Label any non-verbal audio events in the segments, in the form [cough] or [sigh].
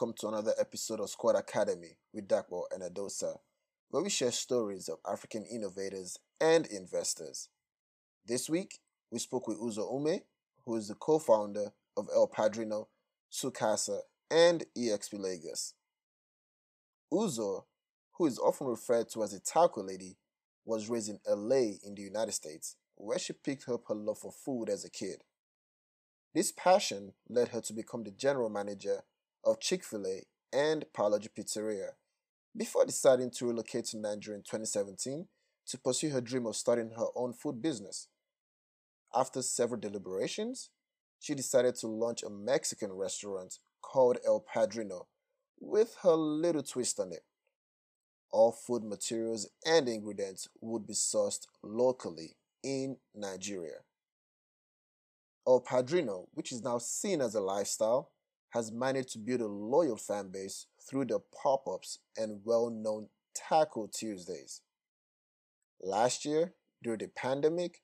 welcome to another episode of Squad Academy with Dakbo and Adosa, where we share stories of African innovators and investors. This week, we spoke with Uzo Ume, who is the co founder of El Padrino, Sukasa, and EXP Lagos. Uzo, who is often referred to as a taco lady, was raised in LA in the United States, where she picked up her love for food as a kid. This passion led her to become the general manager of Chick fil A and Pieology Pizzeria before deciding to relocate to Nigeria in 2017 to pursue her dream of starting her own food business. After several deliberations, she decided to launch a Mexican restaurant called El Padrino with her little twist on it. All food materials and ingredients would be sourced locally in Nigeria. El Padrino, which is now seen as a lifestyle, has managed to build a loyal fan base through the pop ups and well known Taco Tuesdays. Last year, during the pandemic,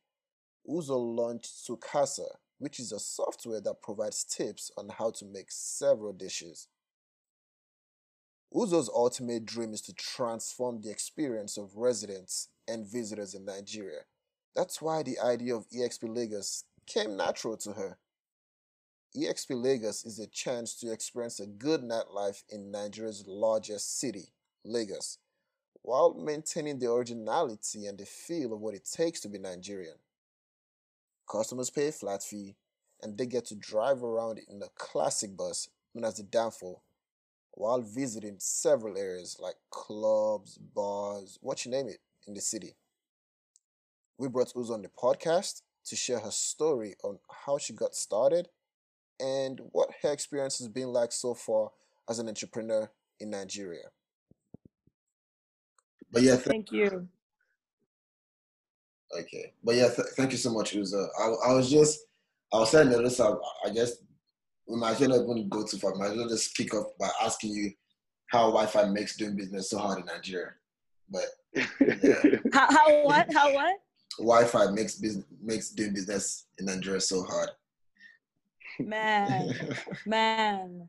Uzo launched Sukasa, which is a software that provides tips on how to make several dishes. Uzo's ultimate dream is to transform the experience of residents and visitors in Nigeria. That's why the idea of EXP Lagos came natural to her. EXP Lagos is a chance to experience a good nightlife in Nigeria's largest city, Lagos, while maintaining the originality and the feel of what it takes to be Nigerian. Customers pay a flat fee and they get to drive around in a classic bus known as the Danfo while visiting several areas like clubs, bars, what you name it, in the city. We brought Uzo on the podcast to share her story on how she got started and what her experience has been like so far as an entrepreneur in Nigeria. But yeah, th- Thank you. okay. But yeah, th- thank you so much, Uzo. I, I was just, I was saying this, I, I guess we might not even go too far. We might as well just kick off by asking you how Wi-Fi makes doing business so hard in Nigeria. But yeah, [laughs] How, how what? How what? Wi-Fi makes business makes doing business in Nigeria so hard. Man, [laughs] man.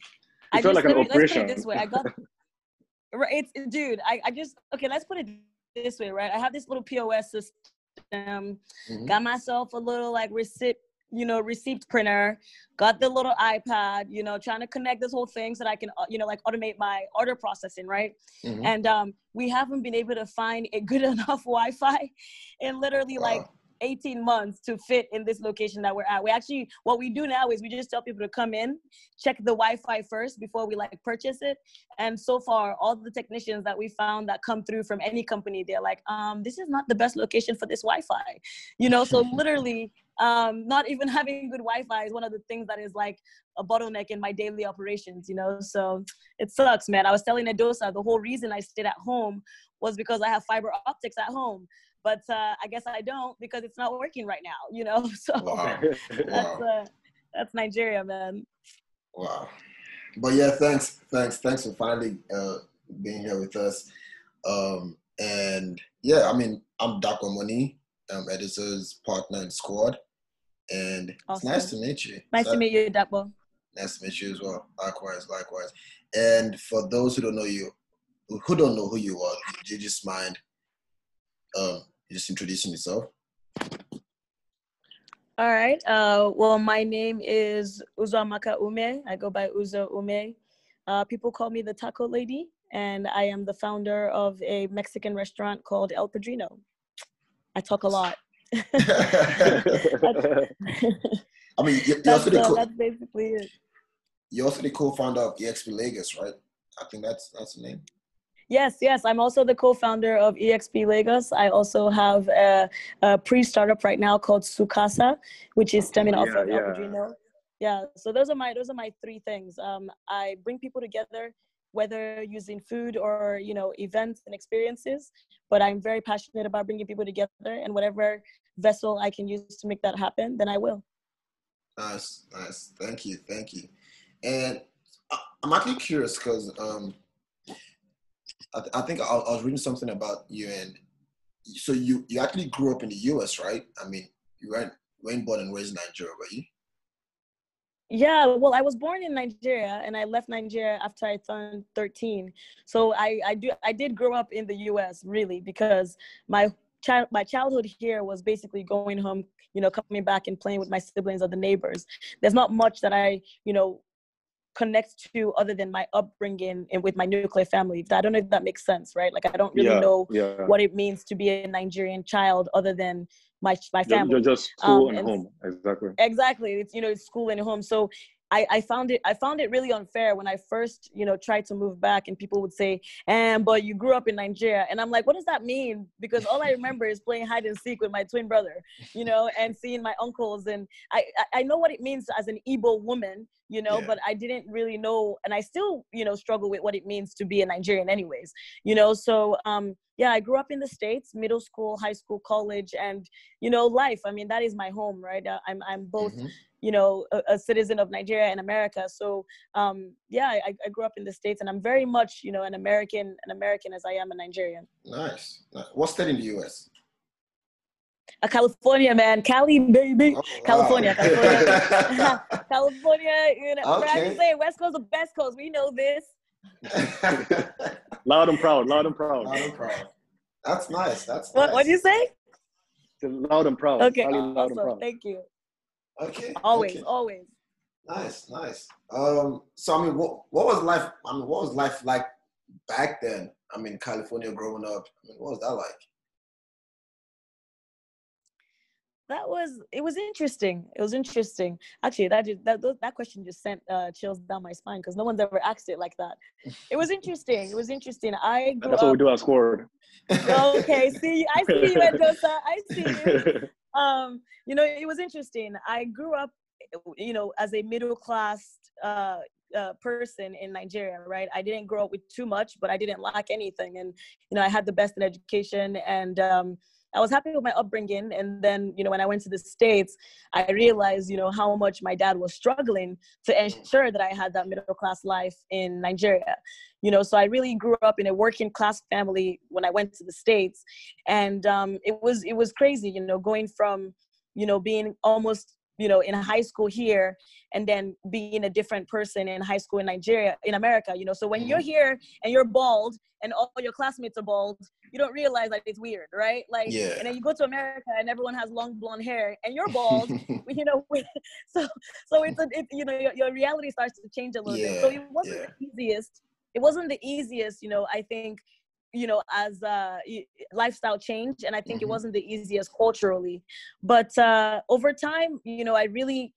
It felt like an literally- let's put operation. it this way. I got [laughs] right. It's dude. I, I just okay. Let's put it this way, right? I have this little POS system. Mhm. Got myself a little like receipt, you know, receipt printer. Got the little iPad. You know, trying to connect this whole thing so that I can, uh, you know, like automate my order processing, right? Mhm. And um, we haven't been able to find a good [laughs] enough Wi-Fi in literally like Wow. 18 months to fit in this location that we're at. We actually, what we do now is we just tell people to come in, check the Wi-Fi first before we like purchase it. And so far, all the technicians that we found that come through from any company, they're like, um, this is not the best location for this Wi-Fi. You know, so [laughs] literally, um, not even [laughs] having good Wi-Fi is one of the things that is like a bottleneck in my daily operations. You know, so it sucks, man. I was telling Adosa the whole reason I stayed at home was because I have fiber optics at home but uh, I guess I don't because it's not working right now, you know. [laughs] So Wow. [laughs] that's Wow. uh, that's Nigeria, man. Wow. But yeah, thanks, thanks, thanks for finally uh, being here with us. Um, and yeah, I mean, I'm Dako Money, um, editor's partner in Squad, and it's nice to meet you. Nice So- to meet you, Dapo. Nice to meet you as well. Likewise, likewise. And for those who don't know you, who don't know who you are, do you just mind um, just introducing yourself? All right. Uh, well, my name is Uzoamaka Ume. I go by Uzo Ume. Uh, people call me the Taco Lady, and I am the founder of a Mexican restaurant called El Padrino. I talk a lot. [laughs] I mean, you're, that's, also the co- that's basically it. you're also the co-founder of EXP Lagos, right? I think that's that's the name. Yes, yes. I'm also the co-founder of EXP Lagos. I also have a, a pre-startup right now called Sukasa, which is stemming off Yeah, of El yeah. Padrino. Yeah. So those are my those are my three things. Um, I bring people together, whether using food or you know events and experiences. But I'm very passionate about bringing people together, and whatever vessel I can use to make that happen, then I will. Nice, nice. Thank you, thank you. And I- I'm actually curious because um, I, th- I think I, I was reading something about you, and so you you actually grew up in the U.S., right? I mean, you weren't weren't born and raised in Nigeria, were you? Yeah, well, I was born in Nigeria and I left Nigeria after I turned 13. So I, I do I did grow up in the US really because my child my childhood here was basically going home, you know, coming back and playing with my siblings or the neighbors. There's not much that I, you know, connect to other than my upbringing and with my nuclear family. I don't know if that makes sense, right? Like I don't really yeah, know yeah. what it means to be a Nigerian child other than my my family. ju- just school Um, and and- home. Exactly. exactly it's you know it's school and home so I, I found it I found it really unfair when I first you know tried to move back and people would say and but you grew up in Nigeria. And I'm like what does that mean? Because all I remember is playing hide and seek with my twin brother you know and seeing my uncles. And I I- know what it means as an Igbo woman you know Yeah. but I didn't really know and I still you know struggle with what it means to be a Nigerian anyways you know? So um yeah I grew up in the states middle school high school college and you know life. I mean that is my home right? Uh, I'm I'm both Mhm. You know a, a citizen of nigeria and america so um yeah I, I grew up in the states and i'm very much you know an american an american as i am a nigerian Nice. nice. What state in the US? a california man cali baby Oh, California, wow. California. [laughs] [laughs] california you know but i Okay. say west coast the best coast we know this [laughs] Loud and proud. Loud and proud. Loud and proud. That's nice. That's what nice. what do you say Loud and proud. okay Cali, loud and awesome proud. thank you Okay. always okay. always Nice, nice. Um, so I mean, what what was life? I mean, what was life like back then? I mean, California growing up. I mean, what was that like? that was it was interesting it was interesting actually that just, that that question just sent uh, chills down my spine because no one's ever asked it like that it was interesting it was interesting i grew That's what we do at Squad. okay see i see you [laughs] Endosa. i see you [laughs] um you know it was interesting i grew up you know as a middle class uh uh, person in Nigeria, right? I didn't grow up with too much, but I didn't lack anything, and you know I had the best in education, and um, I was happy with my upbringing. And then you know when I went to the states, I realized you know how much my dad was struggling to ensure that I had that middle class life in Nigeria. You know, so I really grew up in a working class family when I went to the states, and um, it was it was crazy. You know, going from you know being almost you know in high school here and then being a different person in high school in Nigeria in America you know so when you're mm-hmm. here and you're bald and all your classmates are bald you don't realize that it's weird right like Yeah. and then you go to America and everyone has long blonde hair and you're bald [laughs] [laughs] you know [laughs] so so it's a it, you know your, your reality starts to change a little bit so it wasn't yeah. the easiest it wasn't the easiest you know I think you know as uh lifestyle change and i think Mhm. it wasn't the easiest culturally but uh over time you know i really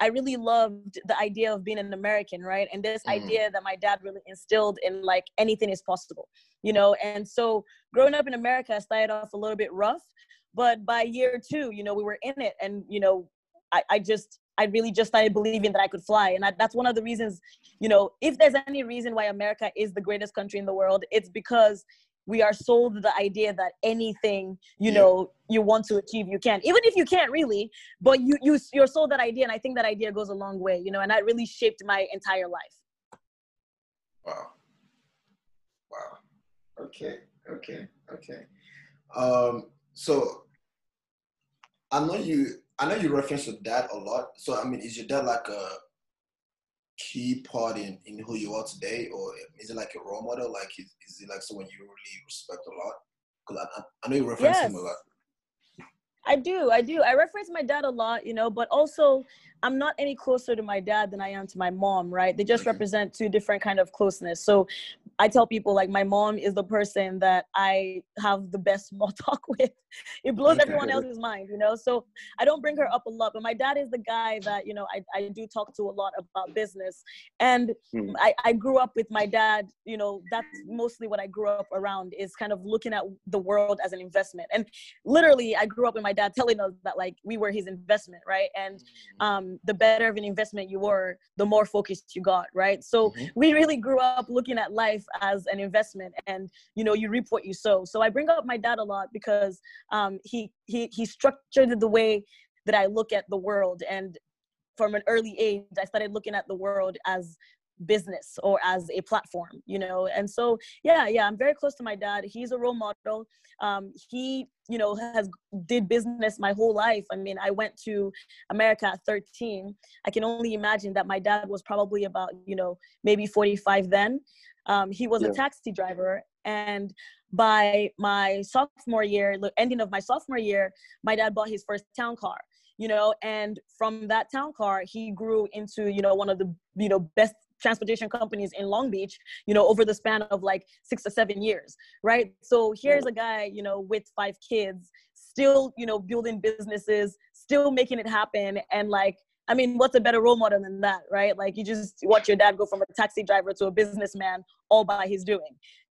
i really loved the idea of being an american right and this Mhm. idea that my dad really instilled in like anything is possible you know and so growing up in america I started off a little bit rough but by year two you know we were in it and you know i, I just i really just started believing that i could fly and I, that's one of the reasons you know if there's any reason why america is the greatest country in the world it's because we are sold the idea that anything you Yeah. know you want to achieve you can even if you can't really but you you you're sold that idea and i think that idea goes a long way you know and that really shaped my entire life Wow. Wow. Okay. Okay. Okay. Um, so I know you I know you reference your dad a lot. So I mean, is your dad like a key part in, in who you are today, or is it like a role model? Like is, is it like someone you really respect a lot? Because I, I, I know you reference him a lot. I do, I do. I reference my dad a lot, you know, but also I'm not any closer to my dad than I am to my mom, right? They just represent two different kind of closeness. So I tell people like my mom is the person that I have the best [laughs] small talk with. It blows everyone else's mind, you know. So I don't bring her up a lot, but my dad is the guy that, you know, I, I do talk to a lot about business. And Hmm. I, I grew up with my dad, you know, that's mostly what I grew up around is kind of looking at the world as an investment. And literally I grew up with my dad telling us that like we were his investment, right? And um, the better of an investment you were, the more focused you got, right? So Mhm. we really grew up looking at life as an investment, and you know, you reap what you sow. So I bring up my dad a lot because um, he he he structured the way that I look at the world, and from an early age, I started looking at the world as business or as a platform you know? And so yeah yeah i'm very close to my dad. He's a role model. Um, he you know has did business my whole life. I mean i went to america at 13 i can only imagine that my dad was probably about you know maybe 45 then. Um, he was yeah. a taxi driver. And by my sophomore year the ending of my sophomore year my dad bought his first town car you know? And from that town car he grew into you know one of the you know best transportation companies in Long Beach, you know, over the span of like six to seven years, right? So here's a guy, you know, with five kids, still, you know, building businesses, still making it happen. And like, I mean, what's a better role model than that, right? Like you just watch your dad go from a taxi driver to a businessman all by his doing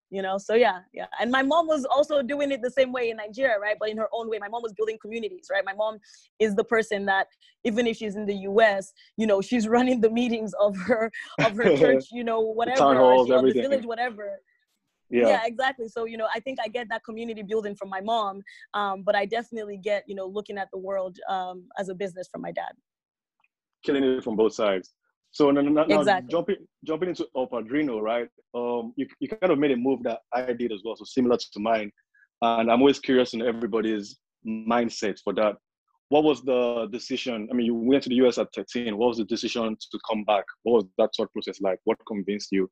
you know so yeah yeah and my mom was also doing it the same way in nigeria right but in her own way my mom was building communities right my mom is the person that even if she's in the us you know she's [laughs] running the meetings of her of her church [laughs] you know whatever Town halls, she, everything. the village whatever yeah. yeah. exactly so you know i think i get that community building from my mom um, but i definitely get you know looking at the world um, as a business from my dad killing it from both sides so now, now exactly. jumping jumping into El Padrino, right? Um, you you kind of made a move that I did as well, so similar to mine. And I'm always curious in everybody's mindset for that. What was the decision? I mean, you went to the US at 13. What was the decision to come back? What was that thought process like? What convinced you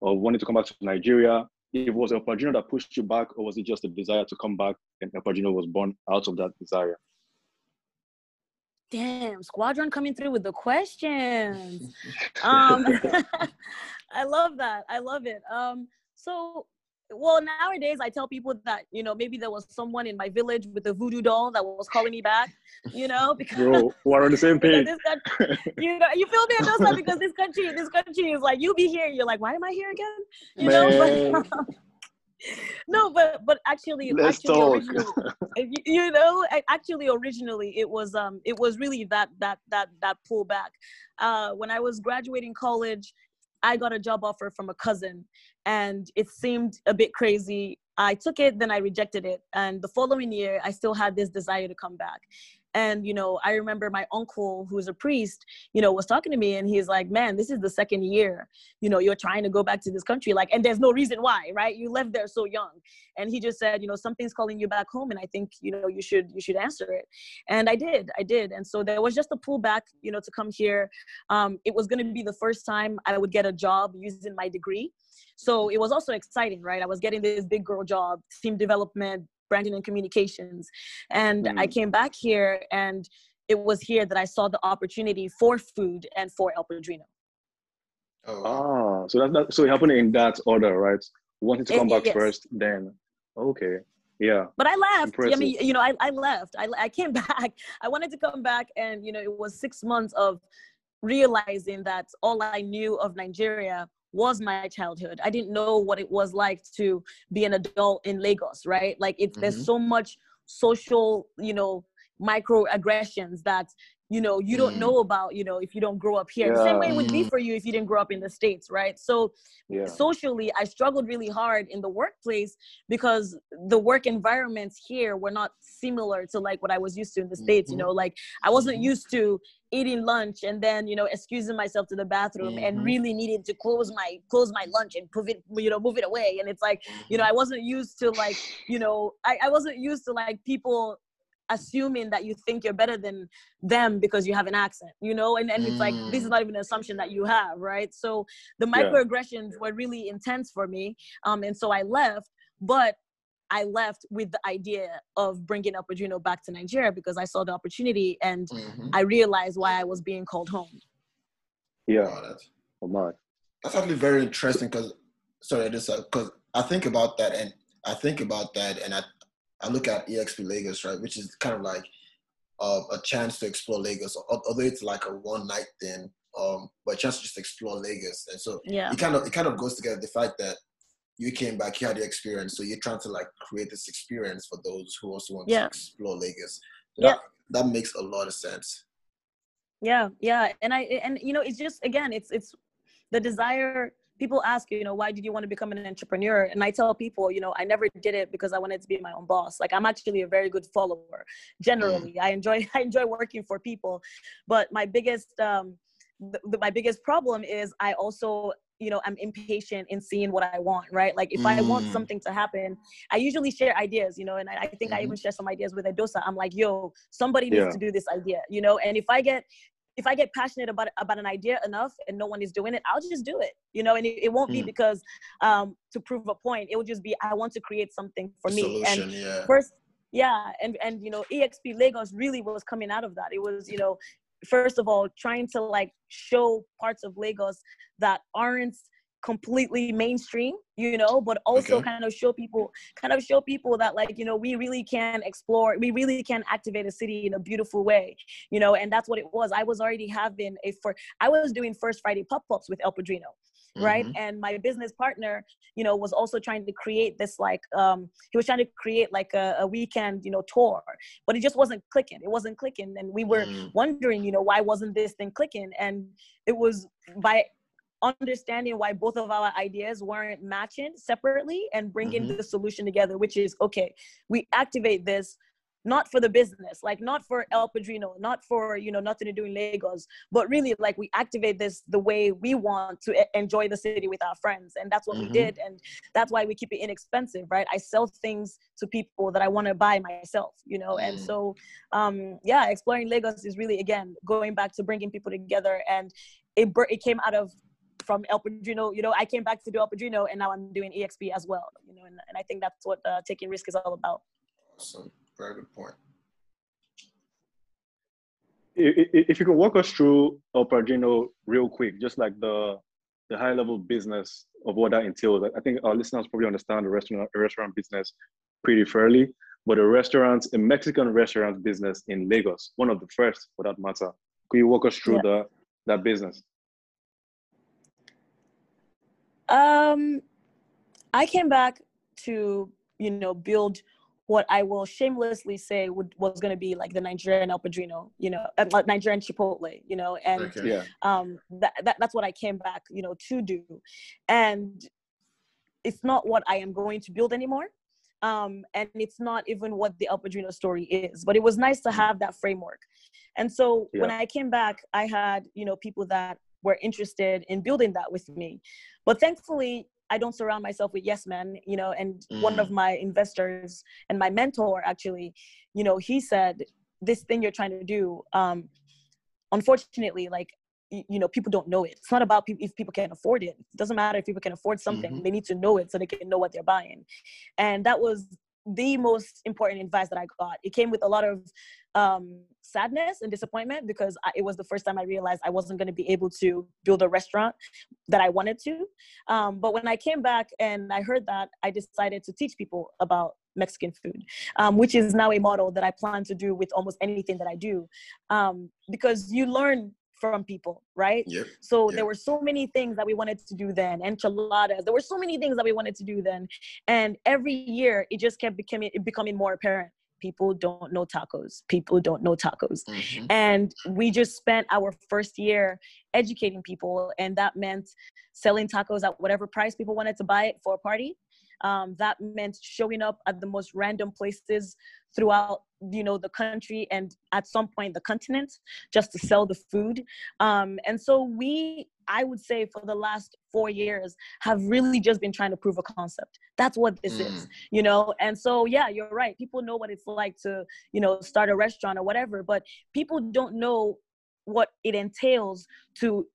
or wanted to come back to Nigeria? If it was El Padrino that pushed you back, or was it just a desire to come back and El Padrino was born out of that desire? Damn, Squadron coming through with the questions. [laughs] um, [laughs] [laughs] I love that. I love it. Um, so, well, nowadays I tell people that you know maybe there was someone in my village with a voodoo doll that was calling me back. You know, because Bro, we're on the same page. Country, you know, you feel me? Also because this country, this country is like you be here, you're like, why am I here again? You Man. know, but. No, but but actually, Let's actually you, you know, actually originally it was um it was really that that that that pullback. Uh, when I was graduating college, I got a job offer from a cousin, and it seemed a bit crazy. I took it, then I rejected it, and the following year, I still had this desire to come back and you know i remember my uncle who's a priest you know was talking to me and he's like man this is the second year you know you're trying to go back to this country like and there's no reason why right? You left there so young. And he just said you know something's calling you back home and i think you know you should you should answer it. And i did i did. And so there was just a pullback you know to come here. Um, it was going to be the first time i would get a job using my degree. So it was also exciting right? I was getting this big girl job team development branding and communications. And mm. I came back here and it was here that I saw the opportunity for food and for El Padrino. Oh, ah, so that's that, so it happened in that order, right? Wanted to come back yes. first, then okay, yeah. But I left. Impressive. I mean, you know, I, I left. I, I came [laughs] back. I wanted to come back, and you know, it was six months of realizing that all I knew of Nigeria was my childhood. I didn't know what it was like to be an adult in Lagos, right? Like it's mm-hmm. there's so much social, you know, microaggressions that you know you don't mm. know about you know if you don't grow up here yeah. the same way it would be for you if you didn't grow up in the states right so yeah. socially i struggled really hard in the workplace because the work environments here were not similar to like what i was used to in the states mm-hmm. you know like i wasn't mm-hmm. used to eating lunch and then you know excusing myself to the bathroom mm-hmm. and really needing to close my close my lunch and move it you know move it away and it's like you know mm-hmm. i wasn't used to like you know I, I wasn't used to like people assuming that you think you're better than them because you have an accent you know and, and it's like this is mm. not even an assumption that you have right so the microaggressions yeah. were really intense for me um and so i left but I left with the idea of bringing El Padrino back to Nigeria because I saw the opportunity and mm-hmm. I realized why I was being called home. Yeah, oh, that's oh my. That's actually very interesting because sorry, just because uh, I think about that and I think about that and I I look at EXP Lagos, right, which is kind of like uh, a chance to explore Lagos, although it's like a one night thing, um, but a chance to just explore Lagos. And so yeah. it kind of it kind of goes together. The fact that you came back, you had the experience, so you're trying to like create this experience for those who also want yeah. to explore Lagos. So yeah. That, that makes a lot of sense. Yeah, yeah, and I and you know it's just again it's it's the desire people ask you know why did you want to become an entrepreneur and i tell people you know i never did it because i wanted to be my own boss like i'm actually a very good follower generally mm. i enjoy [laughs] i enjoy working for people but my biggest um the, the, my biggest problem is I also you know i'm impatient in seeing what i want right like if mm. i want mm. something to happen i usually share ideas you know and i, I think mm-hmm. i even share some ideas with edosa i'm like yo somebody needs yeah. to do this idea you know and if i get if i get passionate about about an idea enough and no one is doing it i'll just do it you know and it, it won't mm. be because um to prove a point it will just be i want to create something for me Solution, and yeah. first yeah and and you know exp lagos really was coming out of that it was you know first of all trying to like show parts of lagos that aren't completely mainstream you know but also okay. kind of show people kind of show people that like you know we really can explore we really can activate a city in a beautiful way you know and that's what it was i was already having a for i was doing first friday pop-ups with el padrino right mm-hmm. and my business partner you know was also trying to create this like um he was trying to create like a, a weekend you know tour but it just wasn't clicking it wasn't clicking and we were mm. wondering you know why wasn't this thing clicking and it was by understanding why both of our ideas weren't matching separately and bringing mm-hmm. the solution together which is okay we activate this not for the business, like not for El Padrino, not for, you know, nothing to do in Lagos, but really like we activate this the way we want to enjoy the city with our friends. And that's what mm-hmm. we did. And that's why we keep it inexpensive, right? I sell things to people that I want to buy myself, you know? Mm. And so, um, yeah, exploring Lagos is really, again, going back to bringing people together. And it, it came out of from El Padrino, you know, I came back to do El Padrino and now I'm doing EXP as well, you know, and, and I think that's what uh, taking risk is all about. Awesome. Very good point. If you could walk us through El Padrino real quick, just like the the high level business of what that entails. I think our listeners probably understand the restaurant restaurant business pretty fairly, but a restaurant, a Mexican restaurant business in Lagos, one of the first for that matter. Could you walk us through yeah. the that business? Um, I came back to you know build what I will shamelessly say would, was going to be like the Nigerian El Padrino, you know, uh, Nigerian Chipotle, you know, and okay. yeah. um, that, that, that's what I came back, you know, to do. And it's not what I am going to build anymore. Um, and it's not even what the El Padrino story is, but it was nice to have that framework. And so yeah. when I came back, I had, you know, people that were interested in building that with me. But thankfully, I don't surround myself with yes men, you know, and mm. one of mm. my investors and my mentor actually, you know, he said, this thing you're trying to do, um, unfortunately, like, you know, people don't know it. It's not about people, if people can afford it. It doesn't matter if people can afford something. Mm-hmm. They need to know it so they can know what they're buying. And that was the most important advice that I got. It came with a lot of um, sadness and disappointment because I, it was the first time I realized I wasn't going to be able to build a restaurant that I wanted to. Um, but when I came back and I heard that, I decided to teach people about Mexican food, um, which is now a model that I plan to do with almost anything that I do. Um, because you learn from people, right? Yep. So yep. there were so many things that we wanted to do then, enchiladas. There were so many things that we wanted to do then, and every year it just kept becoming becoming more apparent. People don't know tacos. People don't know tacos, mm-hmm. and we just spent our first year educating people, and that meant selling tacos at whatever price people wanted to buy it for a party. Um, that meant showing up at the most random places throughout you know the country and at some point the continent just to sell the food. Um, and so we i would say for the last four years have really just been trying to prove a concept. That's what this mm. is you know? And so yeah you're right. People know what it's like to you know start a restaurant or whatever but people don't know what it entails to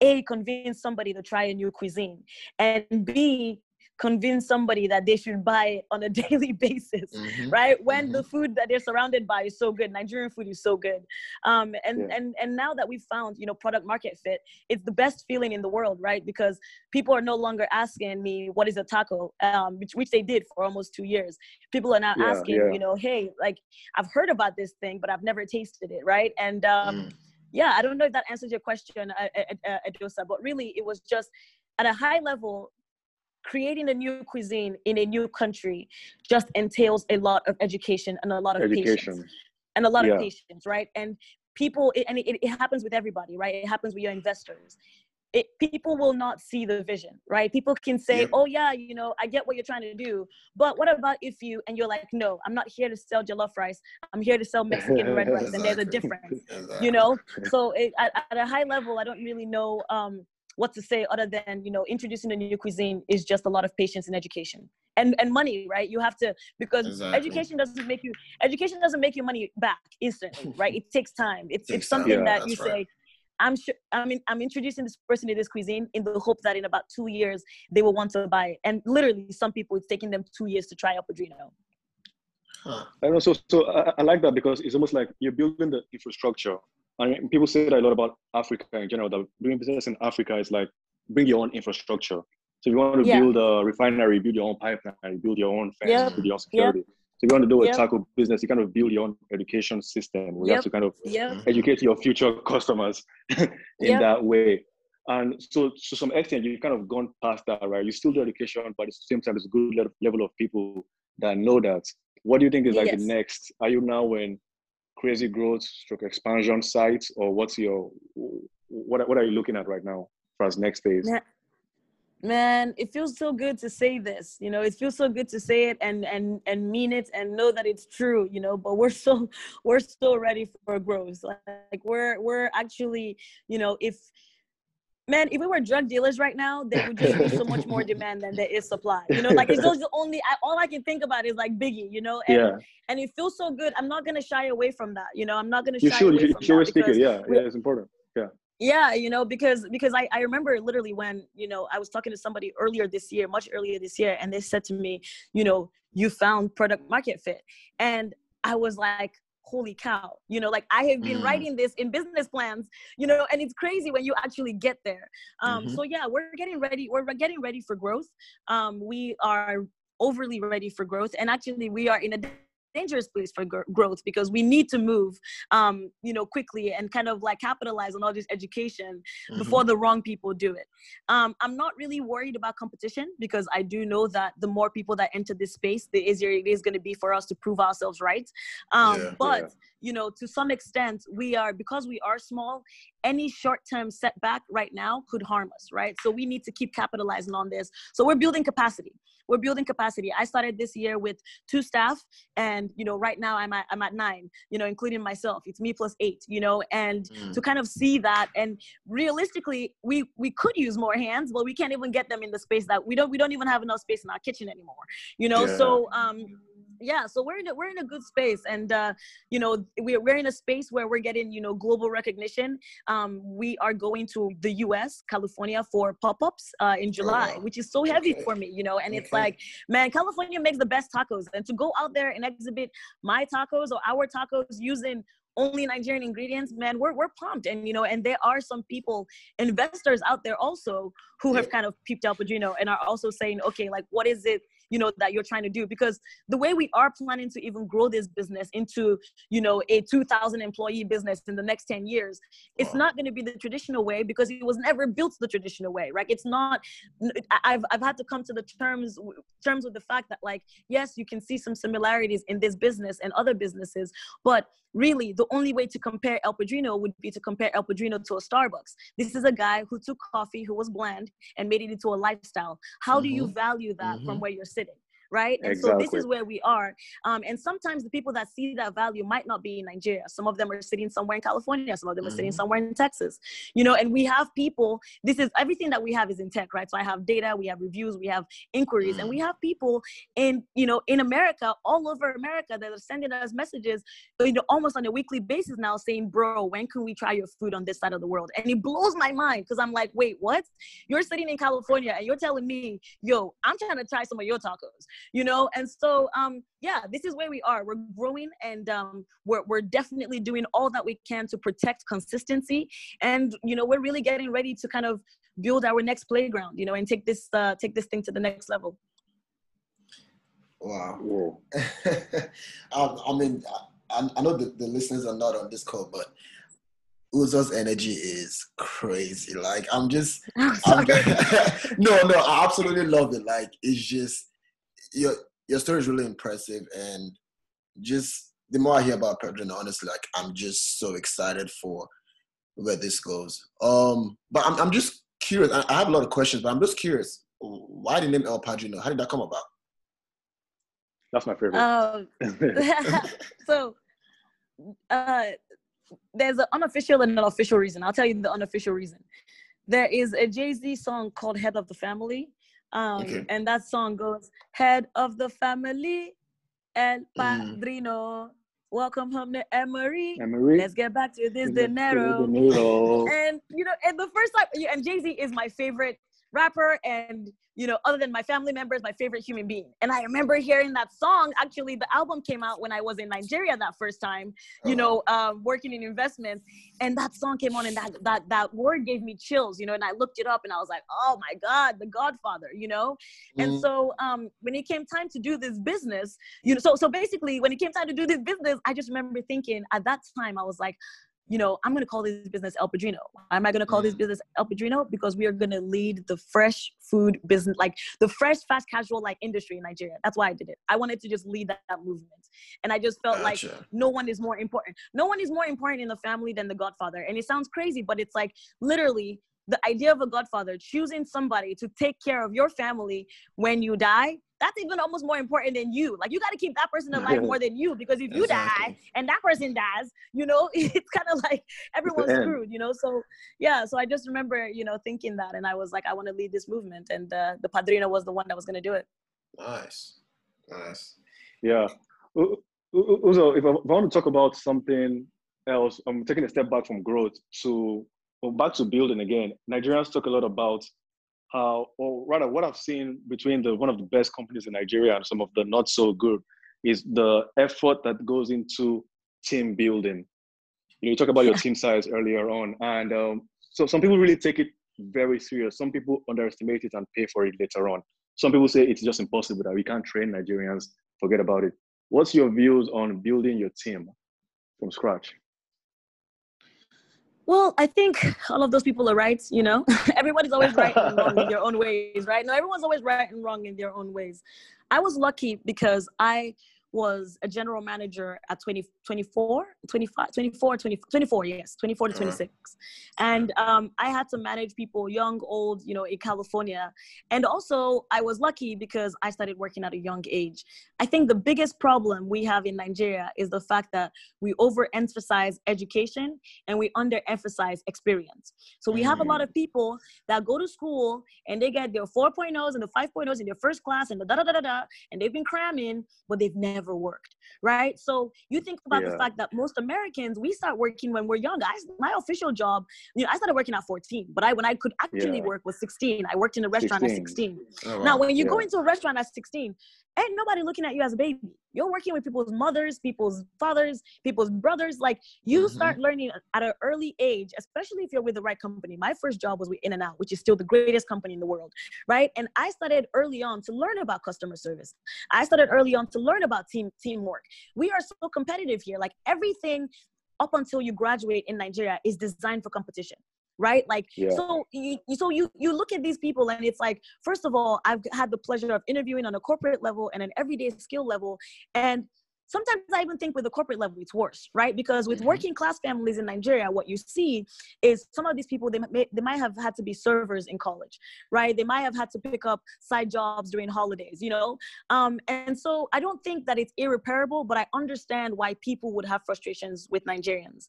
a convince somebody to try a new cuisine and b convince somebody that they should buy it on a [laughs] daily basis, mm-hmm. right? When mm-hmm. the food that they're surrounded by is so good, Nigerian food is so good, um, and yeah. and and now that we've found you know product market fit, it's the best feeling in the world, right? Because people are no longer asking me what is a taco, um, which, which they did for almost two years. People are now yeah, asking, yeah. you know, hey, like I've heard about this thing, but I've never tasted it, right? And um, mm. yeah, I don't know if that answers your question, uh, uh, but really it was just at a high level creating a new cuisine in a new country just entails a lot of education and a lot of education. patience and a lot yeah. of patience right and people and it, it happens with everybody right it happens with your investors it, people will not see the vision, right? People can say, yep. "Oh yeah, you know, I get what you're trying to do," but what about if you and you're like, "No, I'm not here to sell jollof rice. I'm here to sell Mexican red rice," exactly. and there's a [laughs] difference, exactly. you know. So it, at, at, a high level, I don't really know um, what to say other than you know introducing a new cuisine is just a lot of patience and education and and money right you have to because exactly. education doesn't make you education doesn't make you money back instantly [laughs] right it takes time it's it it's something yeah, that you right. say I'm sure. I mean, I'm introducing this person to this cuisine in the hope that in about two years they will want to buy it. And literally, some people it's taking them two years to try El Padrino. Huh. And so so I, I, like that because it's almost like you're building the infrastructure. I mean, people say that a lot about Africa in general. That doing business in Africa is like bring your own infrastructure. So if you want to yeah. build a refinery, build your own pipeline, build your own fence, yep. build your own security. Yep you want to do a yep. taco business, you kind of build your own education system. We have to kind of educate your future [laughs] customers in that way. And so, to some extent, you've kind of gone past that, right? You still do education, but at the same time, there's a good level of people that know that. What do you think is like yes. the next? Are you now in crazy growth, stroke expansion sites, or what's your what? What are you looking at right now for as next phase? man it feels so good to say this you know it feels so good to say it and and and mean it and know that it's true you know but we're so [laughs] we're still ready for growth like we're we're actually you know if man if we were drug dealers right now there would just be so much more demand than there is supply you know? Like it's [laughs] just the only I, all i can think about is like biggie you know? And, yeah. and it feels so good. I'm not gonna shy away from that you know? I'm not gonna shy you should, away you, from you that speak it. yeah yeah it's important. Yeah. Yeah you know because because I, I remember literally when you know i was talking to somebody earlier this year much earlier this year and they said to me you know you found product market fit. And i was like holy cow you know like i have been mm. writing this in business plans you know and it's crazy when you actually get there um mm-hmm. so yeah we're getting ready we're getting ready for growth um we are overly ready for growth and actually we are in a dangerous place for gr- growth because we need to move um, you know quickly and kind of like capitalize on all this education mm-hmm. before the wrong people do it um, i'm not really worried about competition because i do know that the more people that enter this space the easier it is going to be for us to prove ourselves right um, yeah, but yeah. you know to some extent we are because we are small any short-term setback right now could harm us right so we need to keep capitalizing on this so we're building capacity we're building capacity. I started this year with two staff, and you know, right now I'm at I'm at nine. You know, including myself. It's me plus eight. You know, and mm. to kind of see that, and realistically, we we could use more hands, but we can't even get them in the space that we don't we don't even have enough space in our kitchen anymore. You know, yeah. so um yeah so we're in a, we're in a good space and uh, you know we're, we're in a space where we're getting you know global recognition um, we are going to the us california for pop-ups uh, in july which is so heavy okay. for me you know and okay. it's like man california makes the best tacos and to go out there and exhibit my tacos or our tacos using only Nigerian ingredients, man, we're we're pumped. And you know, and there are some people, investors out there also who have kind of peeped out Padrino and are also saying, okay, like what is it you know that you're trying to do because the way we are planning to even grow this business into you know a 2000 employee business in the next 10 years it's not going to be the traditional way because it was never built the traditional way right it's not i've i've had to come to the terms terms with the fact that like yes you can see some similarities in this business and other businesses but really the only way to compare El Padrino would be to compare El Padrino to a Starbucks. This is a guy who took coffee, who was bland, and made it into a lifestyle. How mm-hmm. do you mm-hmm. value that mm-hmm. from where you're sitting? Right? And exactly. so this is where we are. Um, and sometimes the people that see that value might not be in Nigeria. Some of them are sitting somewhere in California. Some of them mm-hmm. are sitting mm-hmm. somewhere in Texas. You know, and we have people. This is everything that we have is in tech, right? So I have data, we have reviews, we have inquiries, mm-hmm. and we mm. have people in you know in America, all over America, that are sending us messages, you know, almost on a weekly basis now, saying, "Bro, when can we try your food on this side of the world?" And it blows my mind because I'm like, "Wait, what? You're sitting in California and you're telling me, yo, I'm trying to try some of your tacos." You know? And so um yeah this is where we are. We're growing and um we're, we're definitely doing all that we can to protect consistency. And you know we're really getting ready to kind of build our next playground you know and take this uh take this thing to the next level. Wow. [laughs] Um, i mean I, I know the, the listeners are not on this call but Uzo's energy is crazy. Like I'm just, [laughs] I'm, [laughs] no, no, I absolutely love it. Like it's just your your story is really impressive, and just the more I hear about Padrino, honestly, like I'm just so excited for where this goes. Um, but I'm I'm just curious. I, I have a lot of questions, but I'm just curious. Why the name El Padrino? How did that come about? That's my favorite. Um, [laughs] [laughs] so uh, there's an unofficial and an official reason. I'll tell you the unofficial reason. There is a Jay Z song called "Head of the Family," um, Okay. and that song goes, "Head of the family, El Mm. Padrino, welcome home to Emery. Emery. Let's get back to this dinero." Dinero. and you know, and the first time, and Jay Z is my favorite rapper, and you know, other than my family members, my favorite human being. And I remember hearing that song. Actually, the album came out when I was in Nigeria that first time. You know, um, working in investments, and that song came on, and that that that word gave me chills. You know, and I looked it up, and I was like, oh my God, the Godfather. You know, and Mhm. so um, when it came time to do this business, you know, so so basically when it came time to do this business, I just remember thinking at that time I was like, you know, I'm gonna call this business El Padrino. Why am I gonna call this Mhm. business El Padrino? Because we are gonna lead the fresh food business, like the fresh fast casual like industry in Nigeria. That's why I did it. I wanted to just lead that, that movement, and I just felt like no one is more important. No one is more important in the family than the Godfather. And it sounds crazy, but it's like literally the idea of a Godfather choosing somebody to take care of your family when you die. That's even almost more important than you. Like you got to keep that person alive more [laughs] than you because if you die and that person dies, you know, [laughs] it's kind of like everyone's screwed, you know. So yeah, so I just remember, you know, thinking that, and I was like, I want to lead this movement, and uh, the Padrino was the one that was going to do it. Nice. Nice. Yeah. U- U- Uzo, if I, if I want to talk about something else, I'm taking a step back from growth to well, back to building again. Nigerians talk a lot about how, or rather, what I've seen between the one of the best companies in Nigeria and some of the not so good is the effort that goes into team building. You know, you talk about your team size earlier on, and um, so some people really take it very serious. Some people underestimate it and pay for it later on. Some people say it's just impossible that we can't train Nigerians. Forget about it. What's your views on building your team from scratch? Well, I think [laughs] all of those people are right. You know, [laughs] everybody's always right and wrong in [laughs] their own ways, right? No, everyone's always right and wrong in their own ways. I was lucky because I was a general manager at 20, 24, 25, 24, 20, 24, yes, 24 to Uh-huh. 26. And um, I had to manage people, young, old, you know, in California. And also, I was lucky because I started working at a young age. I think the biggest problem we have in Nigeria is the fact that we overemphasize education and we underemphasize experience. So we have a lot of people that go to school and they get their 4.0s and the 5.0s in their first class and the da da da da da, and they've been cramming, but they've never worked, right? So you think about the fact that most Americans we start working when we're young. I, my official job, you know, I started working at 14, but I when I could actually Yeah. work was 16. I worked in a restaurant 16. at 16. Oh, Now, when you go into a restaurant at 16, ain't nobody looking at you as a baby. You're working with people's mothers, people's fathers, people's brothers. Like you Mhm. start learning at an early age, especially if you're with the right company. My first job was with In-N-Out, which is still the greatest company in the world, right? And I started early on to learn about customer service. I started early on to learn about team teamwork. We are so competitive here. Like everything up until you graduate in Nigeria is designed for competition right like Yeah. so you you- so you you look at these people and it's like first of all i've had the pleasure of interviewing on a corporate level and an everyday skill level and sometimes i even think with the corporate level it's worse right? Because with Mhm. working class families in nigeria what you see is some of these people they may, they might have had to be servers in college right? They might have had to pick up side jobs during holidays you know? Um, and so i don't think that it's irreparable but i understand why people would have frustrations with nigerians.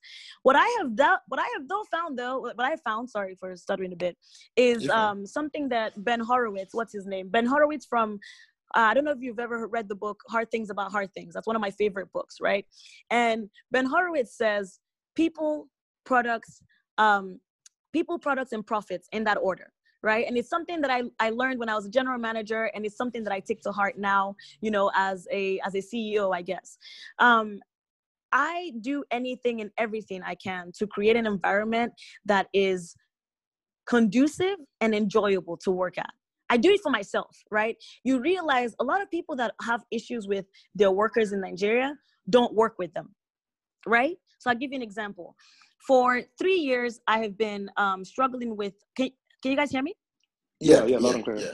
What I have done, what I have though found though, what I found, sorry for stuttering a bit, is um, something that Ben Horowitz, what's his name? Ben Horowitz from, uh, I don't know if you've ever read the book Hard Things About Hard Things. That's one of my favorite books, right? And Ben Horowitz says people, products, um, people, products, and profits in that order. Right. And it's something that I, I learned when I was a general manager and it's something that I take to heart now, you know, as a as a CEO, I guess. Um, I do anything and everything I can to create an environment that is conducive and enjoyable to work at. I do it for myself, right? You realize a lot of people that have issues with their workers in Nigeria don't work with them, right? So I'll give you an example. For three years, I have been um, struggling with. Can, can you guys hear me? Yeah, Yeah, yeah, loud yeah, and clear. yeah.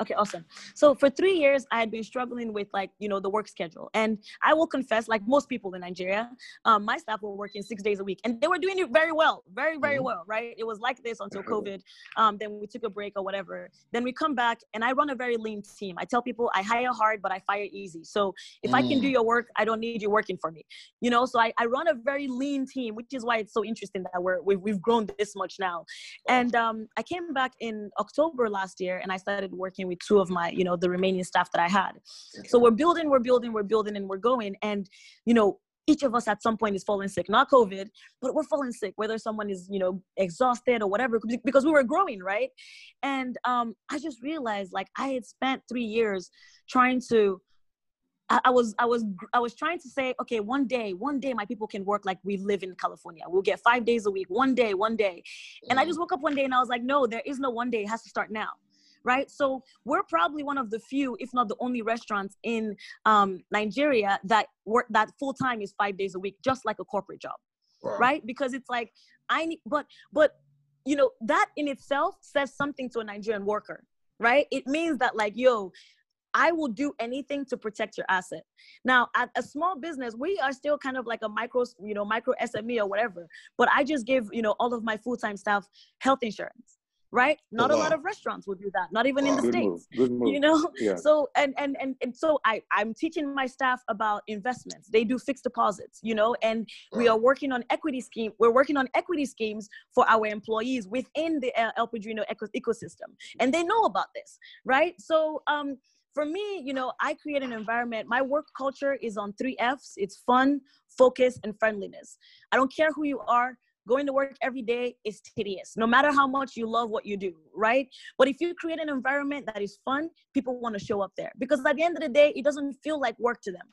Okay, awesome. So for three years, I had been struggling with like you know the work schedule, and I will confess, like most people in Nigeria, um, my staff were working six days a week, and they were doing it very well, very very mm-hmm. well, right? It was like this until COVID. Um, then we took a break or whatever. Then we come back, and I run a very lean team. I tell people I hire hard, but I fire easy. So if mm. I can do mm. your work, I don't need you working for me. You know, so I, I run a very lean team, which is why it's so interesting that we're we've, we've grown this much now. And um, I came back in October last year, and I started started working with two of my, you know, the remaining staff that I had. Okay. So we're building, we're building, we're building, and we're going. And, you know, each of us at some point is falling sick, not COVID, but we're falling sick, whether someone is, you know, exhausted or whatever, because we were growing, right? And um, I just realized like I had spent three years trying to I, was I was I was trying to say, okay, one day, one day my people can work like we live in California. We'll get five days a week, one day, one day. And I just woke up one day and I was like, no, there is no one day. It has to start now right? So we're probably one of the few, if not the only restaurants in um, Nigeria that work that full time is five days a week, just like a corporate job, wow. right? Because it's like I need, but but you know that in itself says something to a Nigerian worker, right? It means that like yo. I will do anything to protect your asset. Now, at a small business, we are still kind of like a micro, you know, micro SME or whatever. But I just give, you know, all of my full-time staff health insurance right not a lot of restaurants will do that not even wow. in the states move. Move. you know [laughs] yeah. so and, and and and so i i'm teaching my staff about investments they do fixed deposits you know and we are working on equity scheme we're working on equity schemes for our employees within the el padrino eco- ecosystem and they know about this right so um for me, you know, I create an environment. My work culture is on three F's it's fun, focus, and friendliness. I don't care who you are going to work every day is tedious no matter how much you love what you do right? But if you create an environment that is fun people want to show up there. Because at the end of the day it doesn't feel like work to them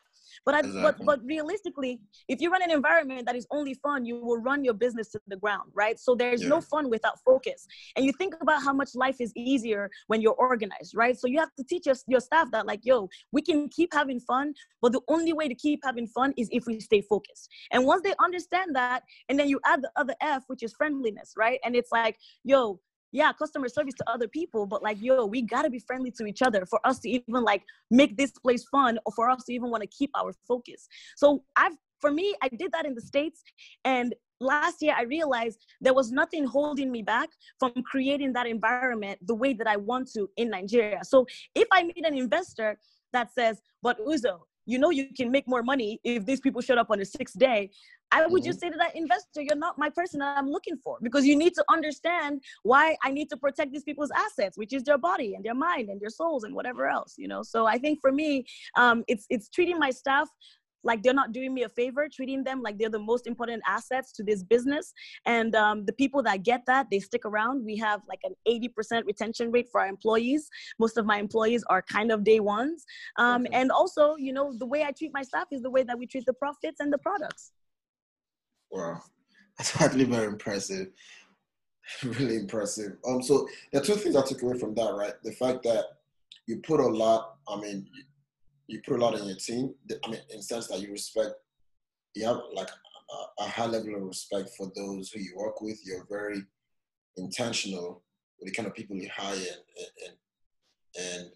but I, exactly. but but realistically, if you run an environment that is only fun, you will run your business to the ground, right? So there's yeah. no fun without focus. And you think about how much life is easier when you're organized, right? So you have to teach your, your staff that like, yo, we can keep having fun, but the only way to keep having fun is if we stay focused. And once they understand that, and then you add the other F, which is friendliness, right? And it's like, yo, yeah customer service to other people but like yo we got to be friendly to each other for us to even like make this place fun or for us to even want to keep our focus. So i've for me i did that in the states and last year i realized there was nothing holding me back from creating that environment the way that i want to in nigeria. So if i meet an investor that says but uzo you know you can make more money if these people showed up on the sixth day I would mm-hmm. just say to that investor, you're not my person that I'm looking for because you need to understand why I need to protect these people's assets, which is their body and their mind and their souls and whatever else, you know. So I think for me, um, it's it's treating my staff like they're not doing me a favor, treating them like they're the most important assets to this business. And um, the people that get that, they stick around. We have like an 80% retention rate for our employees. Most of my employees are kind of day ones. Um, okay. And also, you know, the way I treat my staff is the way that we treat the profits and the products. Wow, that's actually very impressive. [laughs] really impressive. Um, so there are two things I took away from that, right? The fact that you put a lot. I mean, you put a lot in your team. I mean, in the sense that you respect. You have like a, a high level of respect for those who you work with. You're very intentional with the kind of people you hire, and and, and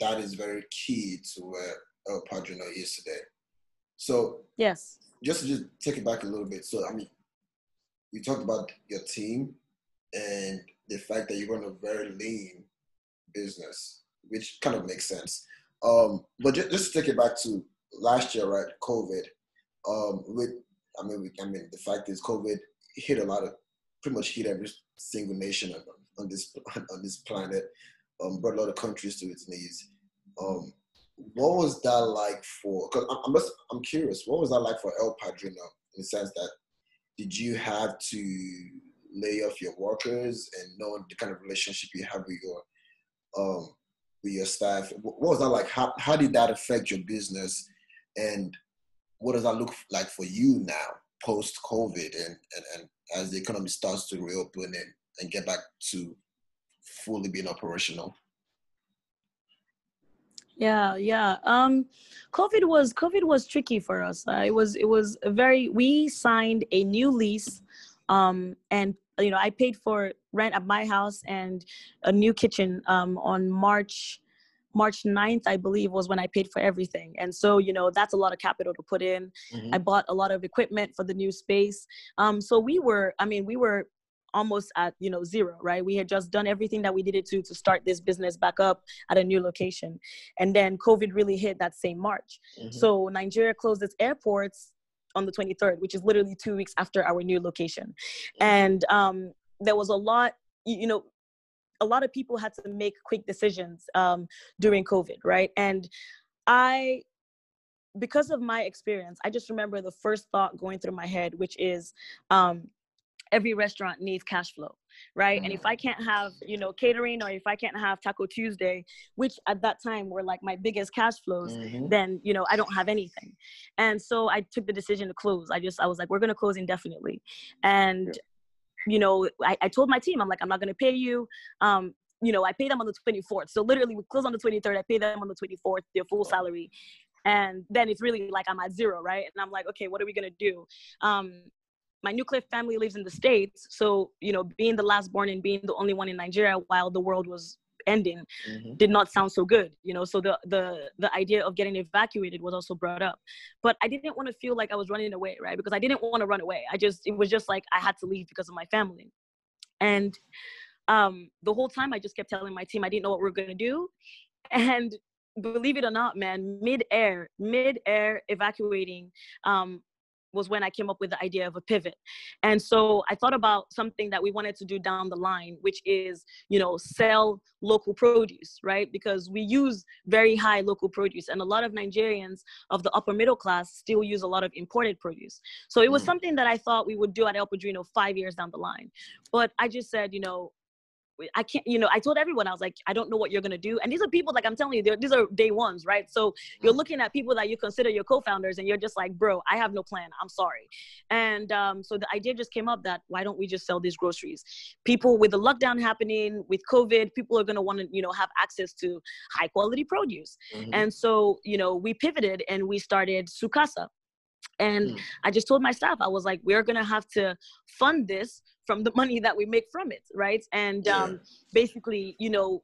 that is very key to where El Padrino is today. So yes, just to just take it back a little bit. So I mean, you talked about your team and the fact that you run a very lean business, which kind of makes sense. Um, but just, just to take it back to last year, right? COVID. Um, with I mean, we, I mean, the fact is, COVID hit a lot of, pretty much hit every single nation on, on this [laughs] on this planet. Um, brought a lot of countries to its knees. Um, what was that like for? Because I'm, I'm, I'm curious. What was that like for El Padrino in the sense that did you have to lay off your workers and know the kind of relationship you have with your um, with your staff? What was that like? How how did that affect your business? And what does that look like for you now post COVID and, and, and as the economy starts to reopen and, and get back to fully being operational? yeah yeah um covid was covid was tricky for us uh, it was it was a very we signed a new lease um and you know, I paid for rent at my house and a new kitchen um, on March March 9th, I believe, was when I paid for everything. And so, you know, that's a lot of capital to put in. Mm-hmm. I bought a lot of equipment for the new space. Um, so we were, I mean, we were almost at you know zero right we had just done everything that we needed to to start this business back up at a new location and then covid really hit that same march mm-hmm. so nigeria closed its airports on the 23rd which is literally two weeks after our new location mm-hmm. and um there was a lot you know a lot of people had to make quick decisions um, during COVID, right? And I, because of my experience, I just remember the first thought going through my head, which is um, every restaurant needs cash flow, right? Mm-hmm. And if I mm. can't have, you know, catering or if I can't have Taco Tuesday, which at that time were like my biggest cash flows, mm-hmm. then, you know, I don't have anything. And so I took the decision to close. I just, I was like, we're going to close indefinitely. And you know, I, I told my team, I'm like, I'm not going to pay you. Um, you know, I pay them on the 24th. So literally, we close on the 23rd. I pay them on the 24th, their full salary. And then it's really like I'm at zero, right? And I'm like, okay, what are we going to do? Um, my nuclear family lives in the States. So, you know, being the last born and being the only one in Nigeria while the world was ending mm-hmm. did not sound so good you know so the the the idea of getting evacuated was also brought up but i didn't want to feel like i was running away right because i didn't want to run away i just it was just like i had to leave because of my family and um the whole time i just kept telling my team i didn't know what we were going to do and believe it or not man mid-air mid-air evacuating um was when I came up with the idea of a pivot. And so I thought about something that we wanted to do down the line, which is, you know, sell local produce, right? Because we use very high local produce and a lot of Nigerians of the upper middle class still use a lot of imported produce. So it was mm. something that I thought we would do at El Padrino five years down the line. But I just said, you know, I can't, you know, I told everyone, I was like, I don't know what you're going to do. And these are people, like I'm telling you, these are day ones, right? So you're mm. looking at people that you consider your co-founders and you're just like, bro, I have no plan. I'm sorry. And um, so the idea just came up that why don't we just sell these groceries? People with the lockdown happening, with COVID, people are going to want to, you know, have access to high quality produce. Mm-hmm. And so, you know, we pivoted and we started Sukasa. And mm. I just told my staff, I was like, we're going to have to fund this from the money that we make from it right and yeah. um, basically you know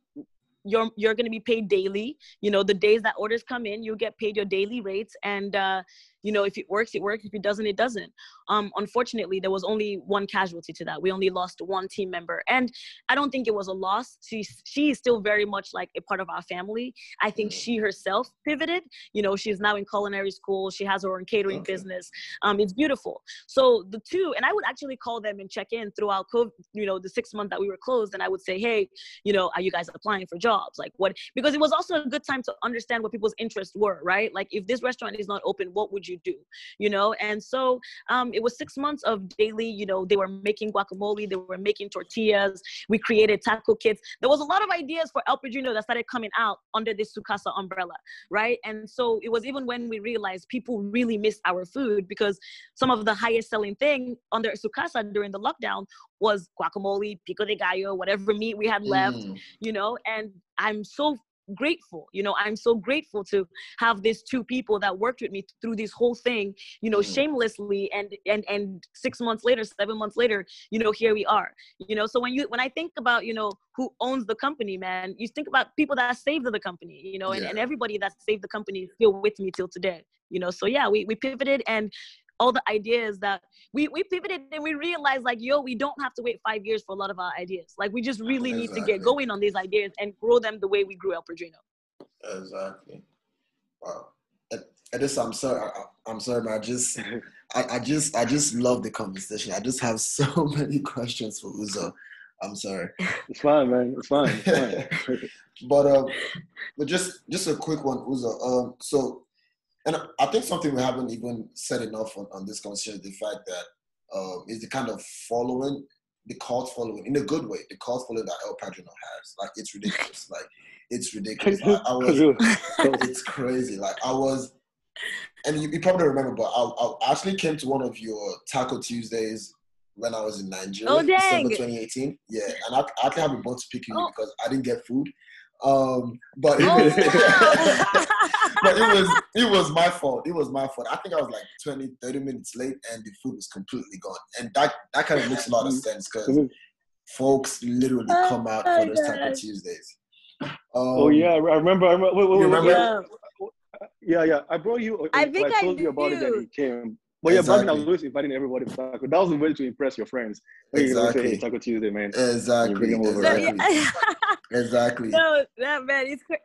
you're you're going to be paid daily you know the days that orders come in you get paid your daily rates and uh, you know if it works it works. If it doesn't it doesn't. Um unfortunately there was only one casualty to that. We only lost one team member. And i don't think it was a loss. She she is still very much like a part of our family. I think she herself pivoted. You know she's now in culinary school. She has her own catering okay. business. Um it's beautiful. So the two and i would actually call them and check in throughout covid you know the six months that we were closed and i would say hey you know are you guys applying for jobs? Like what? Because it was also a good time to understand what people's interests were right? Like if this restaurant is not open what would you do you know? And so um, it was six months of daily you know they were making guacamole they were making tortillas we created taco kits. There was a lot of ideas for el padrino that started coming out under this sukasa umbrella right? And so it was even when we realized people really missed our food because some of the highest selling thing under sukasa during the lockdown was guacamole pico de gallo whatever meat we had left mm. you know? And i'm so grateful you know i'm so grateful to have these two people that worked with me through this whole thing you know mm. shamelessly and and and six months later seven months later you know here we are you know so when you when i think about you know who owns the company man you think about people that saved the company you know and, yeah. and everybody that saved the company is still with me till today you know so yeah we, we pivoted and all the ideas that we we pivoted and we realized like yo we don't have to wait five years for a lot of our ideas like we just really exactly. need to get going on these ideas and grow them the way we grew El Padrino. Exactly. Wow. Edosa, I'm sorry. I, am sorry, man. I just, [laughs] I, I, just, I just love the conversation. I just have [laughs] so many questions for Uzo. I'm sorry. It's fine, man. It's fine. It's fine. [laughs] but um, but just, just a quick one, Uzo. Um, so and I think something we haven't even said enough on, on this conversation is the fact that um, is the kind of following, the cult following in a good way, the cult following that El Padrino has. Like it's ridiculous. like it's ridiculous. I, I was, [laughs] it's crazy. Like I was, and you, you probably remember, but I, I, actually came to one of your Taco Tuesdays when I was in Nigeria, oh, December 2018. Yeah, and I, I actually have a bunch to pick you oh. because I didn't get food. Um, but it Oh, was, [laughs] but it was it was my fault. It was my fault. I think I was like 20, 30 minutes late, and the food was completely gone. And that that kind of makes a lot of sense because folks literally come out Oh for my those Taco gosh. Tuesdays. Um, Oh yeah, I remember. I remember. Wait, wait, wait, wait, remember? Yeah. Yeah, yeah. I brought you. I when think I I told you about it, that and he came. But yeah, back then I was Exactly. always inviting everybody to taco. That was the way to impress your friends. When you know, say, Exactly. hey, Taco Tuesday, man. Exactly. bring 'em over, No, right? Exactly. yeah. [laughs] Exactly. no, that man, it's cra-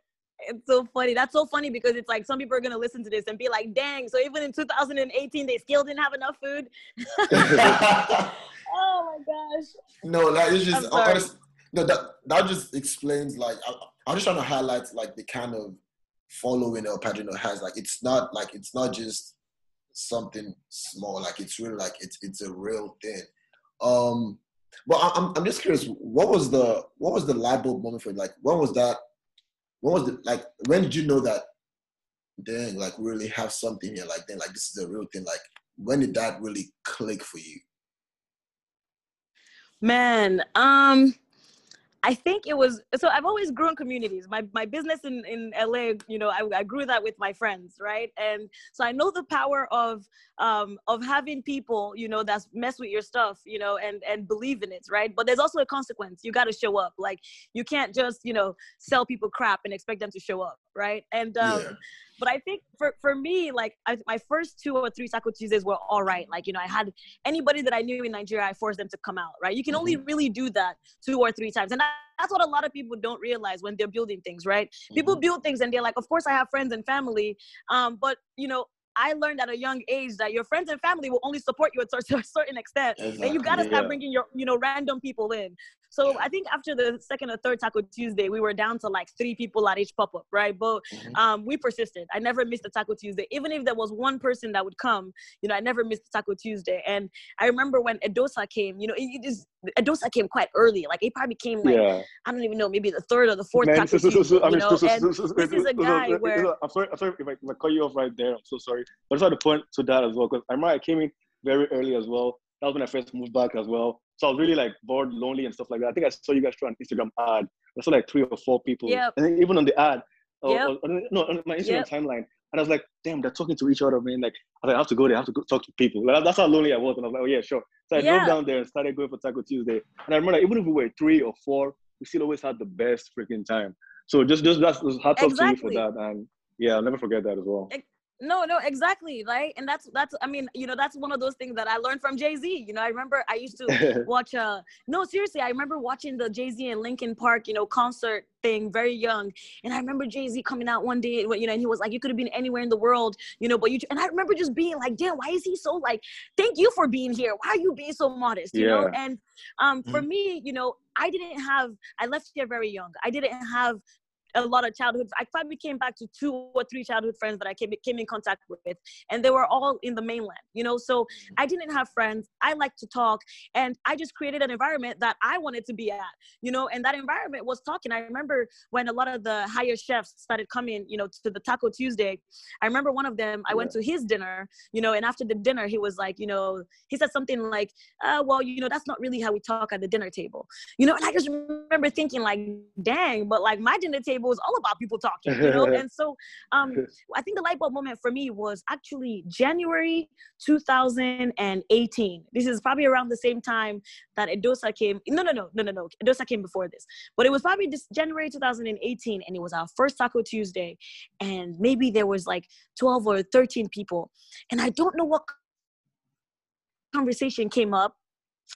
it's so funny. That's so funny because it's like some people are gonna listen to this and be like, "Dang!" So even in 2018, they still didn't have enough food. [laughs] [laughs] Oh my gosh. no, like it's just I'm honest, no that that just explains like I, I'm just trying to highlight like the kind of following El Padrino has. Like it's not like it's not just something small. Like it's really like it's it's a real thing. Um, but I'm I'm just curious. What was the what was the light bulb moment for you? Like when was that? When was the like when did you know that? Dang, like really have something here. Like then, like this is a real thing. Like when did that really click for you? Man, um, I think it was so I've always grown communities. My my business in, in LA, you know, I, I grew that with my friends, right? And so I know the power of um of having people, you know, that's mess with your stuff, you know, and and believe in it, right? But there's also a consequence. You got to show up. Like you can't just, you know, sell people crap and expect them to show up, right? And um Yeah. but I think for for me, like I, my first two or three Taco Tuesdays were all right. Like you know, I had anybody that I knew in Nigeria, I forced them to come out. Right? You can only really do that two or three times, and that, that's what a lot of people don't realize when they're building things. Right? People build things and they're like, of course I have friends and family, um, but you know. I learned at a young age that your friends and family will only support you to a certain [laughs] extent, and you gotta start yeah. bringing your, you know, random people in. So I think after the second or third Taco Tuesday, we were down to like three people at each pop up, right? But Mhm. um, we persisted. I never missed a Taco Tuesday, even if there was one person that would come. You know, I never missed Taco Tuesday. And I remember when Edosa came. You know, it, it is Edosa came quite early. Like it probably came like yeah. I don't even know, maybe the third or the fourth Man, Taco so, so, so, Tuesday. you know, and this is a guy where- I'm sorry, I'm sorry if I, if I cut you off right there. I'm so sorry. But I just had to point to that as well because I remember I came in very early as well. That was when I first moved back as well. So I was really like bored, lonely, and stuff like that. I think I saw you guys through an Instagram ad. I saw like three or four people, Yep. and then even on the ad, or, Yep. or- or- no, on my Instagram Yep. timeline, and I was like, damn, they're talking to each other, man. Like, I, like, I have to go there. I have to go talk to people. Like, that's how lonely I was, and I was like, oh yeah, sure. So I Yeah. drove down there and started going for Taco Tuesday. And I remember, like, even if we were three or four, we still always had the best freaking time. So just, just that's hats off to you for that, and yeah, I'll never forget that as well. No no exactly right? And that's that's i mean you know that's one of those things that i learned from jay-z you know i remember i used to [laughs] watch uh no seriously i remember watching the jay-z and linkin park you know concert thing very young and i remember jay-z coming out one day you know and he was like you could have been anywhere in the world you know but you and i remember just being like damn why is he so like thank you for being here. Why are you being so modest? You know and um for me you know i didn't have i left here very young. I didn't have a lot of childhood. I probably came back to two or three childhood friends that I came came in contact with, and they were all in the mainland. You know, so I didn't have friends. I like to talk, and I just created an environment that I wanted to be at. You know, and that environment was talking. I remember when a lot of the higher chefs started coming, you know, to the Taco Tuesday. I remember one of them. I went to his dinner, you know, and after the dinner, he was like, you know, he said something like, uh, "Well, you know, that's not really how we talk at the dinner table." You know, and I just remember thinking like, "Dang!" But like my dinner table is all about people talking, you know. [laughs] and so, um, I think the light bulb moment for me was actually January 2018. This is probably around the same time that Edosa came. No, no, no, no, no, no. Edosa came before this, but it was probably this January 2018, and it was our first Taco Tuesday, and maybe there was like 12 or 13 people, and I don't know what conversation came up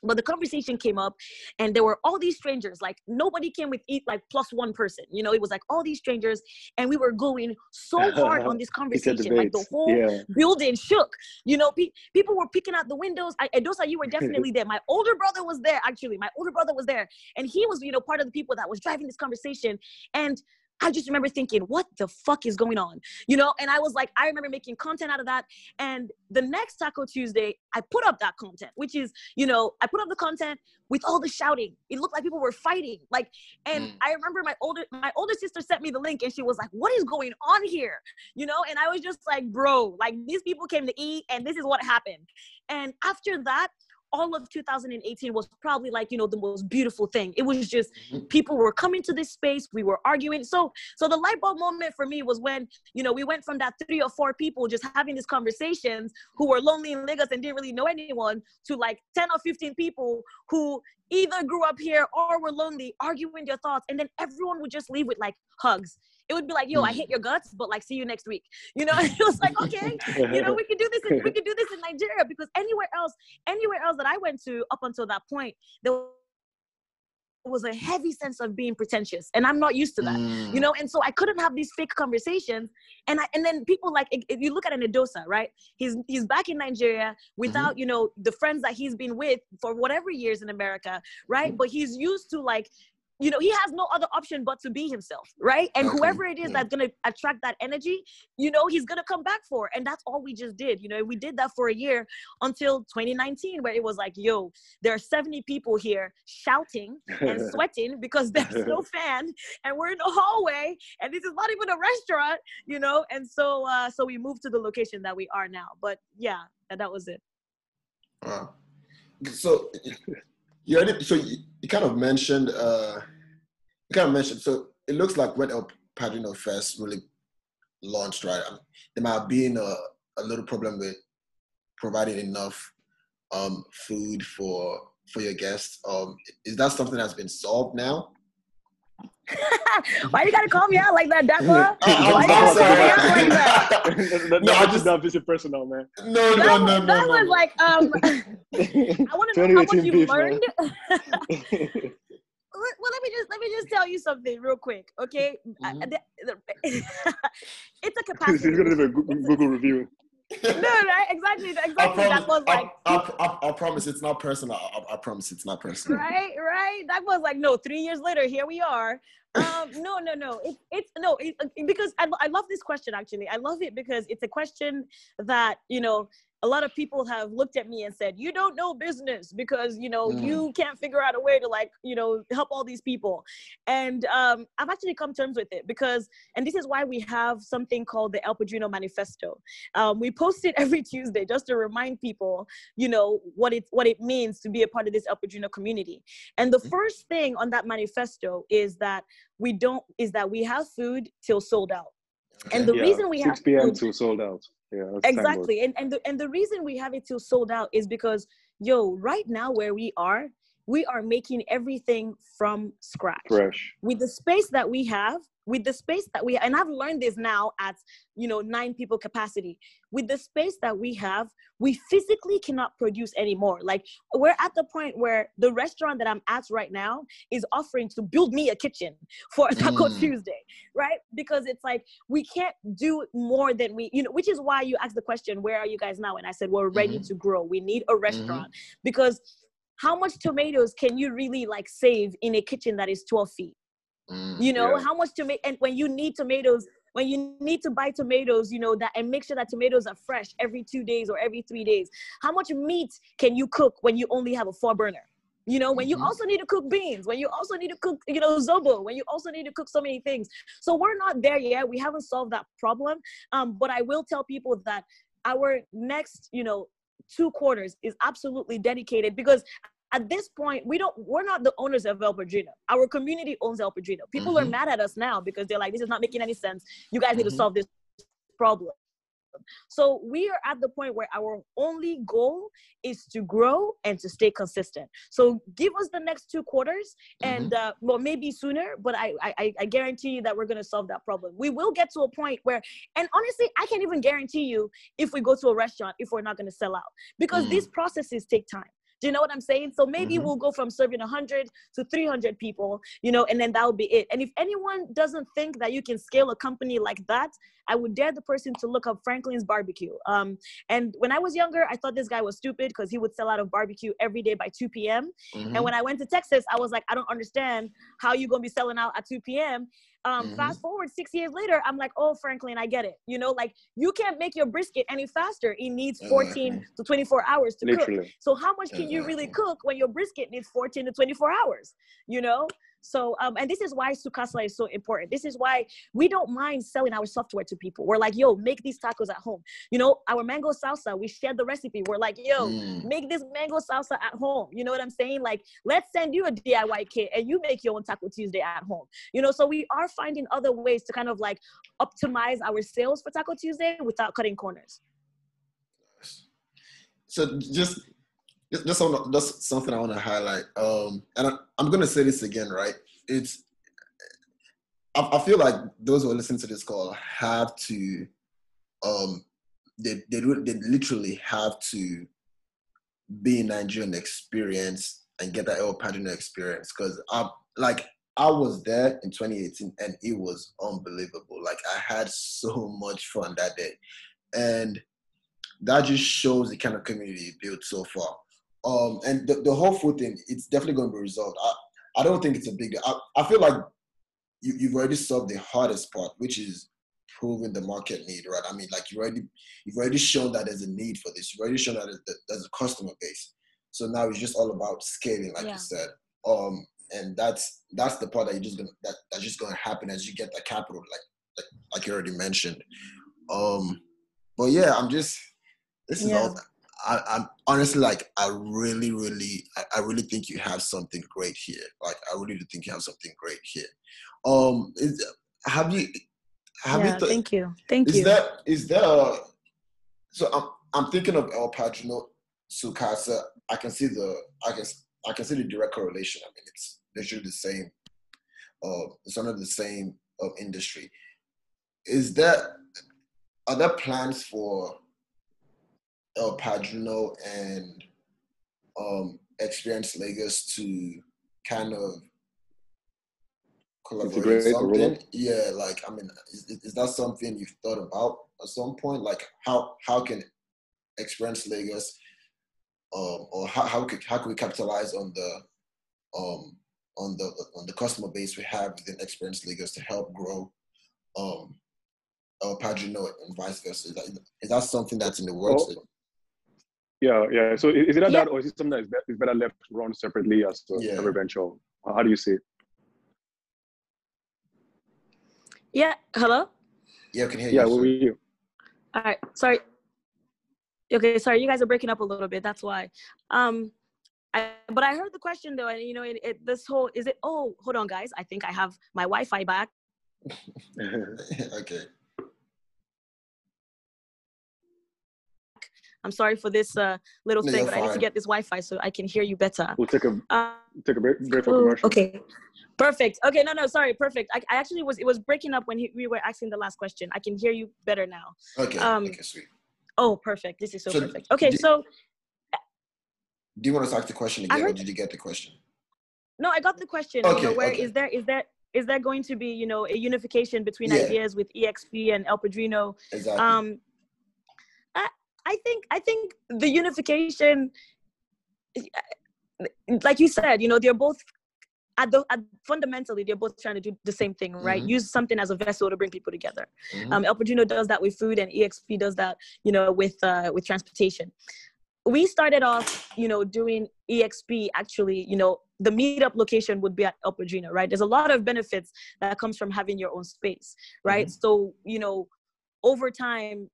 but the conversation came up and there were all these strangers like nobody came with eat like plus one person you know it was like all these strangers and we were going so hard on this [laughs] conversation like the whole yeah. building shook. You know, pe- people were picking out the windows. I, Edosa, you were definitely there. My older brother was there, actually. My older brother was there. And he was, you know, part of the people that was driving this conversation. And I just remember thinking, what the fuck is going on? You know, and I was like, I remember making content out of that. And the next Taco Tuesday, I put up that content, which is, you know, I put up the content with all the shouting. It looked like people were fighting. Like, and Mm. I remember my older my older sister sent me the link and she was like, What is going on here? You know, and I was just like, bro, like these people came to eat and this is what happened. And after that, all of 2018 was probably like you know the most beautiful thing. It was just Mhm. people were coming to this space we were arguing. So so the light bulb moment for me was when you know we went from that three or four people just having these conversations who were lonely in lagos and didn't really know anyone to like 10 or 15 people who either grew up here or were lonely arguing their thoughts. And then everyone would just leave with like hugs it would be like yo i Mm. hate your guts but like see you next week you know [laughs] it was like okay you know we can do this in, we could do this in nigeria because anywhere else anywhere else that i went to up until that point there was a heavy sense of being pretentious and i'm not used to that Mm. you know and so i couldn't have these fake conversations and i and then people like if you look at an Edosa, right he's he's back in nigeria without you know the friends that he's been with for whatever years in america right but he's used to like you know he has no other option but to be himself right? And Okay, whoever it is that's to attract that energy you know he's to come back for and that's all we just did you know? We did that for a year until 2019 where it was like yo there are 70 people here shouting and [laughs] sweating because there's no [laughs] fan and we're in the hallway and this is not even a restaurant you know? And so uh so we moved to the location that we are now but yeah and that was it. Wow. So you already, so you, you kind of mentioned uh you kind of mentioned so it looks like when El Padrino Fest really launched, right? I mean, there might have been a, a little problem with providing enough um food for for your guests. Um is that something that's been solved now? [laughs] why you gotta call me out like that Dakwa? I- Why you gotta call me out like [laughs] that? that, that, No, I that, just- that visit personal, man. No, no, no, no, that no. was like um [laughs] I want to know how much you've beef, learned. Well, well, let me just let me just tell you something real quick, okay? Uh, the- the- it's a capacity. He's capacity. gonna leave a Google, Google review. No, right? Exactly, [laughs] exactly. promise, That was I, like, I, I, I promise it's not personal. I, I promise it's not personal. right, right. That was like, no. Three years later, here we are. Um, no, no, no. It, it's no, it, it- because I, I love this question. Actually, I love it because it's a question that you know a lot of people have looked at me and said, "You don't know business because you know Mm. you can't figure out a way to like you know help all these people." And um, I've actually come terms with it because, and this is why we have something called the El Padrino Manifesto. Um, we post it [laughs] every Tuesday just to remind people, you know, what it what it means to be a part of this El Padrino community. And the Mhm. first thing on that manifesto is that we don't is that we have food till sold out. And the yeah, reason we 6 have p.m. food- to sold out. Yeah, exactly and and the, and the reason we have it till sold out is because yo right now where we are we are making everything from scratch fresh. with the space that we have with the space that we and i've learned this now at you know nine people capacity. With the space that we have we physically cannot produce anymore. Like we're at the point where the restaurant that i'm at right now is offering to build me a kitchen for [laughs] taco Mm. tuesday right? Because it's like we can't do more than we you know which is why you asked the question where are you guys now? And i said we're ready to grow. We need a restaurant. Because how much tomatoes can you really like save in a kitchen that is 12 feet Mm. you know Yeah. how much tomato and when you need tomatoes when you need to buy tomatoes you know that and make sure that tomatoes are fresh every two days or every three days how much meat can you cook when you only have a four burner you know when you Mhm. also need to cook beans when you also need to cook you know zobo when you also need to cook so many things so we're not there yet we haven't solved that problem um, but i will tell people that our next you know two quarters is absolutely dedicated because at this point we don't we're not the owners of El Padrino. Our community owns El Padrino. People are Mhm. mad at us now because they're like, this is not making any sense. You guys need to Mhm. solve this problem. So we are at the point where our only goal is to grow and to stay consistent. So give us the next two quarters, and uh, well, maybe sooner. But I, I, I guarantee you that we're gonna solve that problem. We will get to a point where, and honestly, I can't even guarantee you if we go to a restaurant if we're not gonna sell out because Mm. these processes take time. Do you know what I'm saying? So maybe Mhm. we'll go from serving 100 to 300 people, you know, and then that'll be it. And if anyone doesn't think that you can scale a company like that, I would dare the person to look up Franklin's Barbecue. Um, and when I was younger, I thought this guy was stupid because he would sell out of barbecue every day by 2 p.m. Mhm. And when I went to Texas, I was like, I don't understand how you're gonna be selling out at 2 p.m. Um, Mhm. Fast forward six years later, I'm like, oh, Franklin, I get it. You know, like you can't make your brisket any faster. It needs 14 Exactly. to 24 hours to cook. So how much can you really cook when your brisket needs 14 to 24 hours? You know? So, um, and this is why Sukasa is so important. This is why we don't mind selling our software to people. We're like, yo, make these tacos at home. You know, our mango salsa, we shared the recipe. We're like, yo, Mm. make this mango salsa at home. You know what I'm saying? Like, let's send you a DIY kit and you make your own Taco Tuesday at home. You know, so we are finding other ways to kind of like optimize our sales for Taco Tuesday without cutting corners. So just just on, just something I want to highlight. Um, and I, I'm going to say this again, right? It's I, I feel like those who are listening to this call have to um they they they literally have to be in Nigerian experience and get that El Padrino experience because I like I was there in 2018 and it was unbelievable. Like I had so much fun that day, and that just shows the kind of community you built so far. Um, and the, the whole food thing, it's definitely going to be resolved. I, I don't think it's a big. I, I feel like you, you've already solved the hardest part, which is proving the market need, right? I mean, like you already you've already shown that there's a need for this. You've already shown that there's- a customer base. So now it's just all about scaling, like Yeah. you said. Um, and that's that's the part that you're just gonna that, that's just gonna happen as you get the capital, like like, like you already mentioned. Um, but yeah, I'm just this is Yeah. all. I, I'm honestly like I really, really, I, I really think you have something great here. Like I really do think you have something great here. Um, is, have you have yeah, you th- thank you. Thank is you. Is that is there a, so I'm I'm thinking of El Padrino Sukasa. I can see the I can I can see the direct correlation. I mean it's literally the same uh it's under the same uh, industry. Is there are there plans for El Padrino and um Experience Lagos to kind of collaborate something? Yeah, like I mean, is, is that something you've thought about at some point? Like how how can Experience Lagos um or how how could how can we capitalize on the um on the on the customer base we have within Experience Lagos to help grow um El Padrino and vice versa? Is that, is that something that's in the works? Oh, Yeah, yeah. So is it Yeah. that, or is it something that is, be- is better left run separately as a Yeah. every venture? How how do you see it? Yeah. Hello. Yeah, I can hear Yeah, you. what sir. were you? All right. Sorry. Okay. Sorry. You guys are breaking up a little bit. That's why. Um, I, but I heard the question though, and you know, it, it this whole is it? Oh, hold on, guys. I think I have my Wi-Fi back. [laughs] okay. I'm sorry for this uh, little No, thing, but I need to get this Wi-Fi so I can hear you better. we'll take a Uh, take a break, break for oh, commercial. okay. Perfect. Okay. No, no. Sorry. Perfect. I, I actually was. It was breaking up when he, we were asking the last question. I can hear you better now. Okay. Um, okay, sweet. Oh, perfect. This is so, So perfect. Okay. do- So Do you want to ask the question again, or did you get the question? no, I got the question. Okay, where okay. is there is there is there going to be you know a unification between Yeah. ideas with EXP and El Padrino? Exactly. Um, I think I think the unification, like you said, you know, they're both. At the, at fundamentally, they're both trying to do the same thing, right? Mhm. Use something as a vessel to bring people together. Mhm. Um, El Padrino does that with food, and EXP does that, you know, with uh, with transportation. We started off, you know, doing EXP. Actually, you know, the meetup location would be at El Padrino, right? There's a lot of benefits that comes from having your own space, right? So, you know, over time,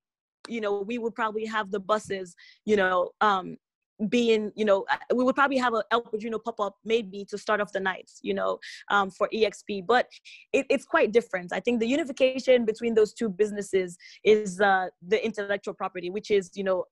you know, we would probably have the buses, you know, um, being, you know, uh, we would probably have a El Padrino pop up maybe to start off the nights, you know, um, for EXP. But it, it's quite different. I think the unification between those two businesses is uh, the intellectual property, which is, you know,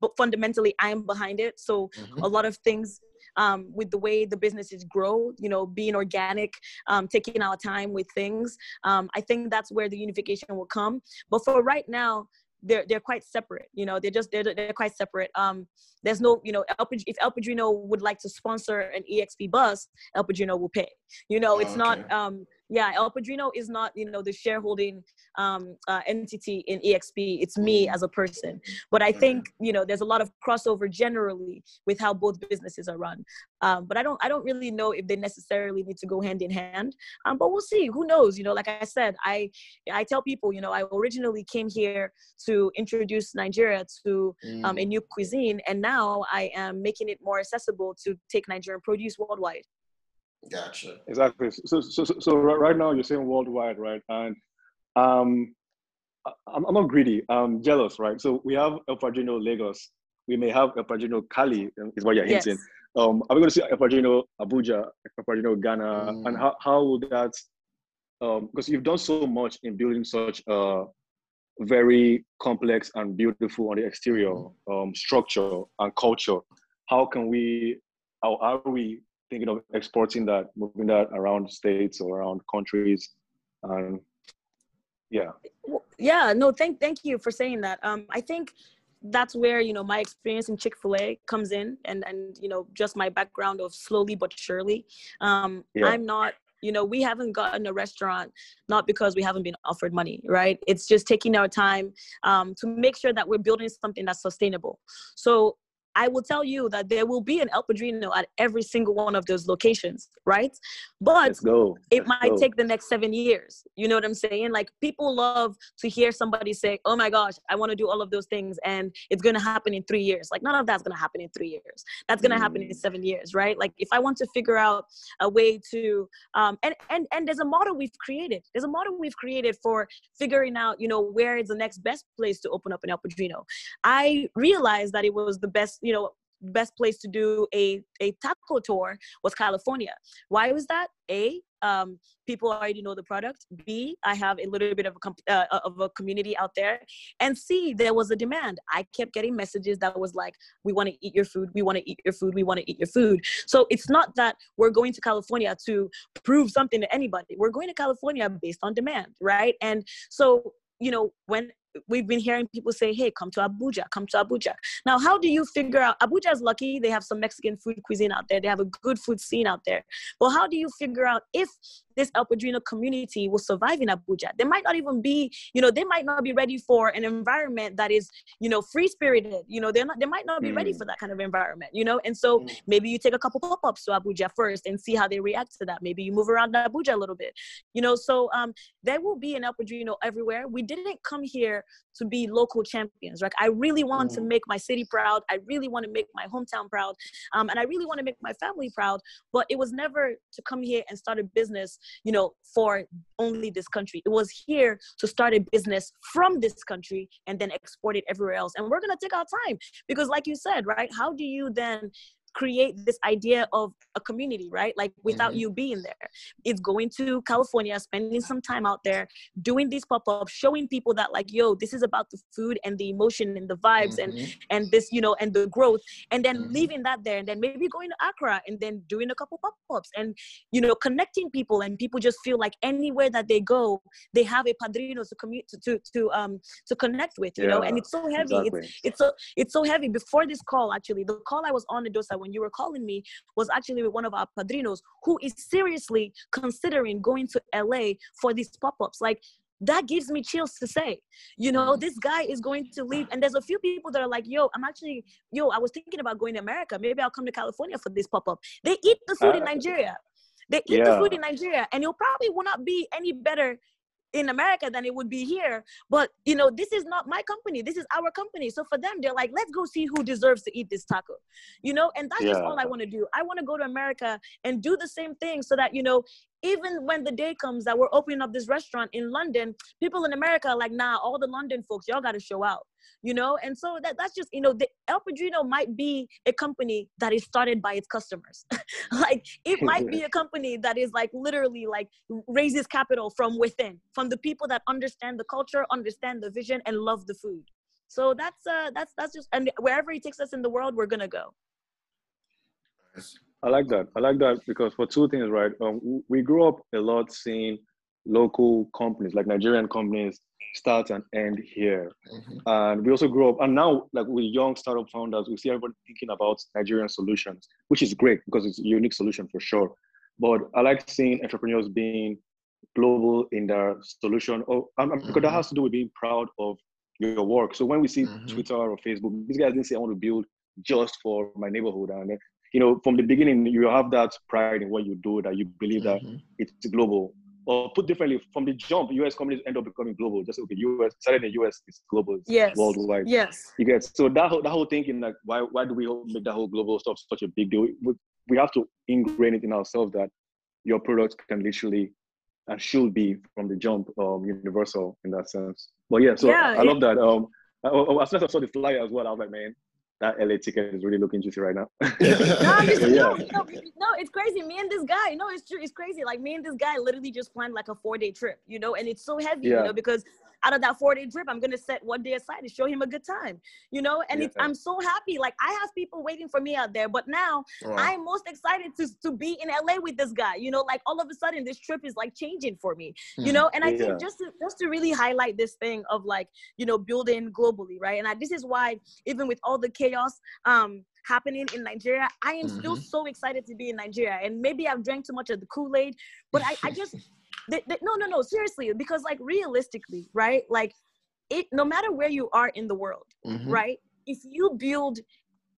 but fundamentally I'm behind it. So Mhm. a lot of things um, with the way the businesses grow, you know, being organic, um, taking our time with things. Um, I think that's where the unification will come. But for right now, they're they're quite separate. You know, they're just they're they're quite separate. Um, there's no, you know, El, if El Padrino would like to sponsor an EXP bus, El Padrino will pay. You know, it's Oh, not. Um, yeah, El Padrino is not, you know, the shareholding um, uh, entity in EXP. It's me Mhm. as a person. But I think you know there's a lot of crossover generally with how both businesses are run. Um, but I don't I don't really know if they necessarily need to go hand in hand. Um, but we'll see. Who knows? You know, like I said, I I tell people, you know, I originally came here to introduce Nigeria to um, a Mm. new cuisine, and now I am making it more accessible to take Nigerian produce worldwide. Gotcha. Exactly. So, so, so, so right now you're saying worldwide, right? And um, I'm, I'm not greedy. I'm jealous, right? So we have El Padrino Lagos. We may have El Padrino Cali, is what you're hinting. Yes. Um, are we going to see El Padrino Abuja, El Padrino Ghana, mm. and how how will that? Um, because you've done so much in building such a very complex and beautiful on the exterior um, structure and culture. How can we? How are we thinking of exporting that, moving that around states or around countries, and yeah. Yeah no thank thank you for saying that. Um i think that's where you know my experience in chick-fil-a comes in and and you know just my background of slowly but surely. Um yeah. i'm not you know we haven't gotten a restaurant not because we haven't been offered money right? It's just taking our time um, to make sure that we're building something that's sustainable. So I will tell you that there will be an El Padrino at every single one of those locations, right? But it might go. take the next seven years. You know what I'm saying? Like people love to hear somebody say, "Oh my gosh, I want to do all of those things," and it's gonna happen in three years. Like none of that's gonna happen in three years. That's gonna mm. happen in mm. seven years, right? Like if I want to figure out a way to, um, and and and there's a model we've created. There's a model we've created for figuring out, you know, where is the next best place to open up an El Padrino. I realized that it was the best you know best place to do a, a taco tour was California. Why was that? A, um, people already know the product. B, I have a little bit of a, uh, of a community out there. And C, there was a demand. I kept getting messages that was like, we want to eat your food. We want to eat your food. We want to eat your food. So it's not that we're going to California to prove something to anybody. We're going to California based on demand, right? And so you know when we've been hearing people say, hey, come to Abuja, come to Abuja. Now, how do you figure out? Abuja is lucky they have some Mexican food cuisine out there, they have a good food scene out there. But how do you figure out if this El Padrino community will survive in Abuja? They might not even be, you know, they might not be ready for an environment that is, you know, free spirited. You know, they're not, they might not be mm. ready for that kind of environment, you know? And so mm. maybe you take a couple pop ups to Abuja first and see how they react to that. Maybe you move around Abuja a little bit, you know? So um, there will be an El Padrino everywhere. We didn't come here to be local champions. Like I really want mm. to make my city proud. I really want to make my hometown proud. Um, and I really want to make my family proud. But it was never to come here and start a business, you know, for only this country. It was here to start a business from this country and then export it everywhere else. And we're gonna take our time because, like you said, right? How do you then create this idea of a community, right? Like without mm-hmm. you being there. It's going to California, spending some time out there, doing these pop-ups, showing people that like, yo, this is about the food and the emotion and the vibes mm-hmm. and and this, you know, and the growth. And then mm-hmm. leaving that there and then maybe going to Accra and then doing a couple pop-ups and you know, connecting people and people just feel like anywhere that they go, they have a padrino to commute to to, to um to connect with, you yeah, know, and it's so heavy. Exactly. It's it's so it's so heavy. Before this call, actually, the call I was on Edosa when you were calling me was actually with one of our padrinos who is seriously considering going to LA for these pop-ups. Like that gives me chills to say you know mm. this guy is going to leave and there's a few people that are like yo i'm actually yo i was thinking about going to america maybe i'll come to california for this pop-up they eat the food uh, in nigeria they eat yeah. the food in nigeria and it probably will not be any better in America than it would be here. But you know, this is not my company. This is our company. So for them, they're like, let's go see who deserves to eat this taco. You know, and that's yeah. just all I want to do. I want to go to America and do the same thing so that you know even when the day comes that we're opening up this restaurant in London, people in America are like, nah, all the London folks, y'all got to show out, you know? And so that, that's just, you know, the El Padrino might be a company that is started by its customers. [laughs] like it might be a company that is like literally like raises capital from within, from the people that understand the culture, understand the vision and love the food. So that's, uh, that's, that's just, and wherever he takes us in the world, we're going to go. I like that. I like that because for two things, right? Um, we grew up a lot seeing local companies, like Nigerian companies, start and end here. Mm-hmm. And we also grew up, and now, like with young startup founders, we see everybody thinking about Nigerian solutions, which is great because it's a unique solution for sure. But I like seeing entrepreneurs being global in their solution, oh, um, because mm-hmm. that has to do with being proud of your work. So when we see mm-hmm. Twitter or Facebook, these guys didn't say, I want to build just for my neighborhood. And you know, from the beginning, you have that pride in what you do, that you believe that mm-hmm. it's global. Or put differently, from the jump, US companies end up becoming global. Just okay, US started in the US, is global, yes. worldwide. Yes. You get so that whole, that whole thinking like why why do we make that whole global stuff such a big deal? We, we have to ingrain it in ourselves that your product can literally and should be from the jump um, universal in that sense. But yeah, so Yeah, I it- love that. Um, I, I, as soon as I saw the flyer as well, I was like, man, that LA ticket is really looking juicy right now. [laughs] No, just, yeah. no, no, no, it's crazy. Me and this guy, no, it's true. It's crazy. Like me and this guy literally just planned like a four day trip, you know, and it's so heavy, Yeah. you know, because out of that four day trip, I'm gonna set one day aside to show him a good time, you know, and it's, Yeah. I'm so happy. Like I have people waiting for me out there, but now Wow. I'm most excited to to be in LA with this guy. You know, like all of a sudden this trip is like changing for me. You Mhm. know, and I Yeah. think just to just to really highlight this thing of like you know building globally, right? And I, this is why even with all the chaos um happening in Nigeria, I am still Mhm. so excited to be in Nigeria. And maybe I've drank too much of the Kool Aid, but I I just [laughs] th- th- no no no seriously because like realistically, right? Like it no matter where you are in the world Mhm. right if you build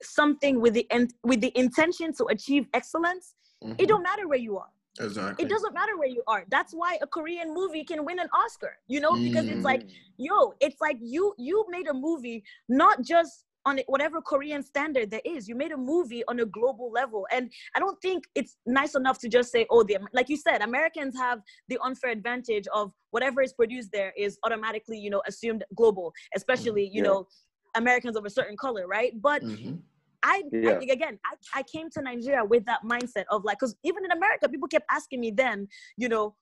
something with the en- with the intention to achieve excellence Mhm. it don't matter where you are Exactly. it doesn't matter where you are that's why a korean movie can win an oscar you know because it's Mm. like yo it's like you you made a movie not just on whatever korean standard there is you made a movie on a global level and i don't think it's nice enough to just say oh the like you said americans have the unfair advantage of whatever is produced there is automatically you know assumed global especially you Yeah. know americans of a certain color right but Mhm. I, Yeah. I again, I, I came to Nigeria with that mindset of like, because even in America, people kept asking me then, you know,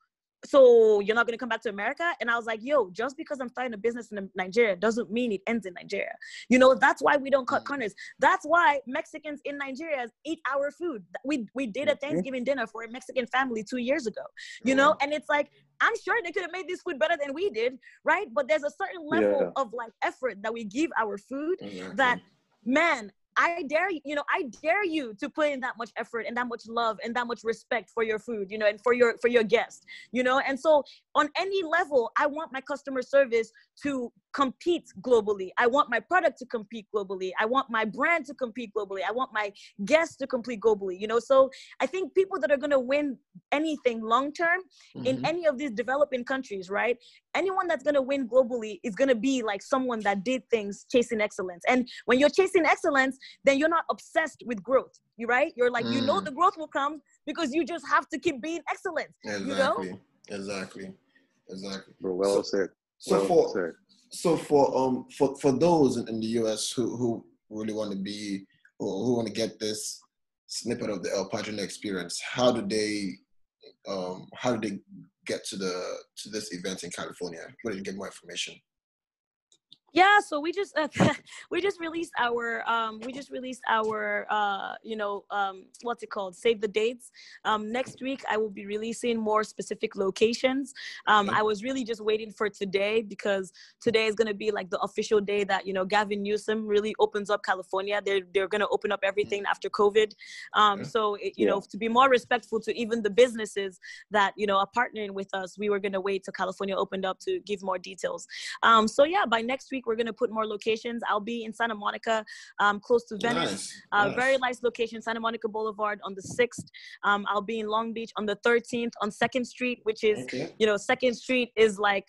so you're not gonna come back to America? And I was like, yo, just because I'm starting a business in Nigeria doesn't mean it ends in Nigeria. You know, that's why we don't cut Mm. corners. That's why Mexicans in Nigeria eat our food. We we did a. Thanksgiving dinner for a Mexican family two years ago. You know, mm-hmm. and it's like I'm sure they could have made this food better than we did, right? But there's a certain level Yeah. of like effort that we give our food Exactly. that mm-hmm. man i dare you you know i dare you to put in that much effort and that much love and that much respect for your food you know and for your for your guest you know and so on any level i want my customer service to compete globally i want my product to compete globally i want my brand to compete globally i want my guests to compete globally you know so i think people that are going to win anything long term in Mhm. any of these developing countries, right? Anyone that's gonna win globally is gonna be like someone that did things chasing excellence. And when you're chasing excellence, then you're not obsessed with growth. You right? You're like, you know Mm. the growth will come because you just have to keep being excellent. exactly. you know? Exactly. Exactly. Well So- said. So well for said. so for um for for those in, in the US who who really want to be or who want to get this snippet of the El Padrino experience, how do they um how do they get to the to this event in California? Where do you get more information? Yeah, so we just uh, [laughs] we just released our um we just released our uh you know um what's it called? Save the dates. Um next week I will be releasing more specific locations. Um I was really just waiting for today because today is gonna be like the official day that you know Gavin Newsom really opens up California. They're they're gonna open up everything after COVID. Um so it, you know to be more respectful to even the businesses that you know are partnering with us we were gonna wait till California opened up to give more details. Um, so yeah, by next week we're gonna put more locations. I'll be in Santa Monica, um, close to Venice. Nice. Uh, nice. Very nice location, Santa Monica Boulevard on the sixth. Um, I'll be in Long Beach on the thirteenth on Second Street, which is Okay. you know Second Street is like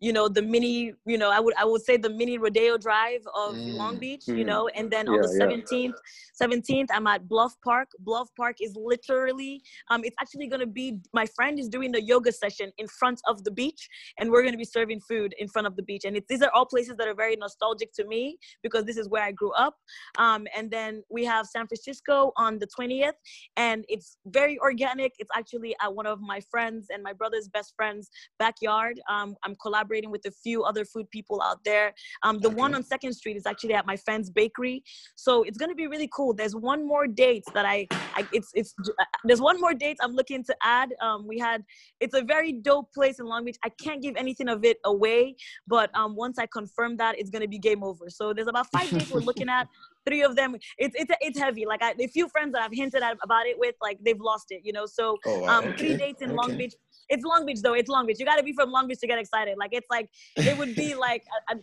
you know the mini you know I would I would say the mini Rodeo Drive of Long Mm. Beach, you Mm. know, and then on Yeah, the yeah. seventeenth. 17th i'm at bluff park bluff park is literally um it's actually going to be my friend is doing the yoga session in front of the beach and we're going to be serving food in front of the beach and it's, these are all places that are very nostalgic to me because this is where i grew up um and then we have san francisco on the 20th and it's very organic it's actually at one of my friends and my brother's best friends backyard um i'm collaborating with a few other food people out there. Um the one on second street is actually at my friend's bakery. So it's going to be really cool. There's one more date that i, I it's it's uh, there's one more date i'm looking to add. Um we had it's a very dope place in long beach. I can't give anything of it away but um once i confirm that it's going to be game over. So there's about five dates we're looking at. [laughs] Three of them it's it's it's heavy. Like I, the few friends that i've hinted at about it with like they've lost it you know? So Oh wow. um three dates in long beach it's long beach though it's long beach you got to be from long beach to get excited like it's like it would be like [laughs] a, a,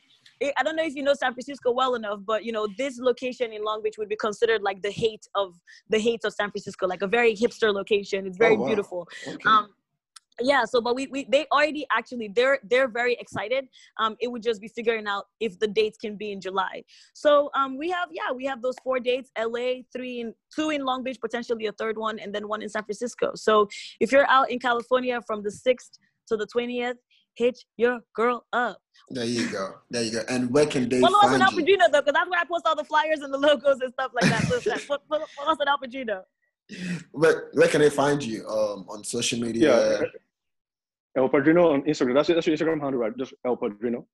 I don't know if you know San Francisco well enough, but you know this location in Long Beach would be considered like the Haight of the Haight of San Francisco, like a very hipster location. It's very Oh, wow. beautiful. Okay. Um, yeah so but we, we they already actually they're they're very excited um it would just be figuring out if the dates can be in july so um we have yeah we have those four dates la three in two in long beach potentially a third one and then one in san francisco so if you're out in california from the 6th to the 20th hit your girl up There you go. There you go. And where can they follow us on find El you? Padrino though because that's where i post all the flyers and the logos and stuff like that [laughs] so like, follow, us on El Padrino. Where, where can I find you? Um, on social media. Yeah. El Padrino on Instagram. That's it. That's your Instagram handle, right? Just El Padrino.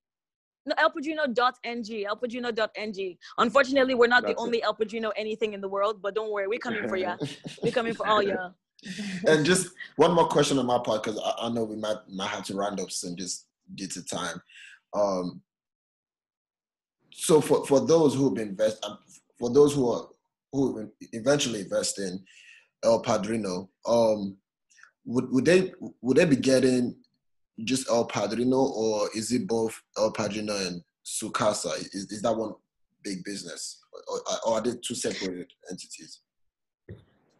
No, elpadrino.ng, elpadrino.ng. Unfortunately, we're not That's the it. only El Padrino anything in the world, but don't worry, we're coming for you. We're coming for all y'all. [laughs] and just one more question on my part because I, I know we might might have to round up soon just due to time. Um, so for, for those who have been invest um, for those who are who eventually invest in El Padrino, um, would would they would they be getting just El Padrino or is it both El Padrino and Sukasa? Is, is that one big business or, or are they two separate entities?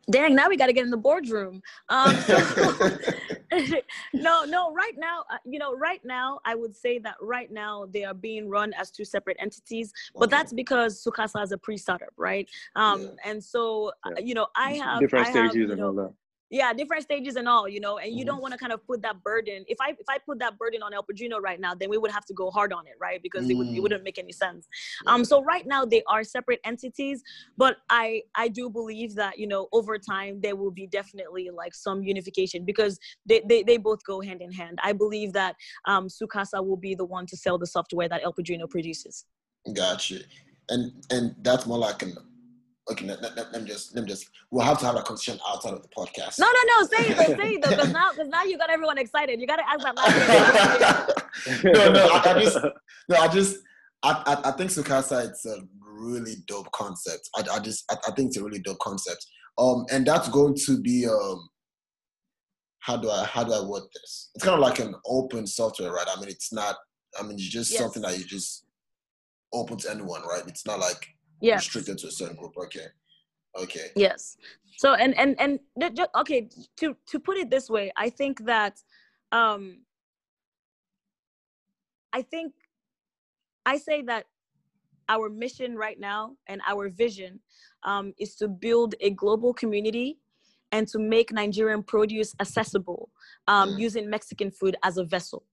Dang, now we got to get in the boardroom. Um, [laughs] [laughs] [laughs] no, no, right now, uh, you know, right now, I would say that right now they are being run as two separate entities, but that's because Sukasa is a pre-startup, right? Um, Yeah. and so, uh, Yeah. you know, I have different I have, stages you and know, all that. Yeah different stages and all you know and you Mhm. don't want to kind of put that burden if i if i put that burden on el padrino right now then we would have to go hard on it right because it would it Mm. wouldn't make any sense um so right now they are separate entities but i i do believe that you know over time there will be definitely like some unification because they they, they both go hand in hand i believe that um sukasa will be the one to sell the software that el padrino produces Gotcha. And and that's more like an okay. Let, let, let me just let me just. We'll have to have a conversation outside of the podcast. no no no say it say it though because [laughs] now because now you got everyone excited you got to ask that last [laughs] no, no. I, I just no. I just. I, I, I think Sukasa it's a really dope concept. I, I just I, I think it's a really dope concept. Um, and that's going to be um. How do I how do I word this? It's kind of like an open software, right? I mean, it's not. I mean, it's just Yes. something that you just open to anyone, right? It's not like yeah restricted to a certain group. Okay. Okay. Yes. So and and and okay to to put it this way, I think that um I think I say that our mission right now and our vision um, is to build a global community and to make Nigerian produce accessible um, Mm. using Mexican food as a vessel.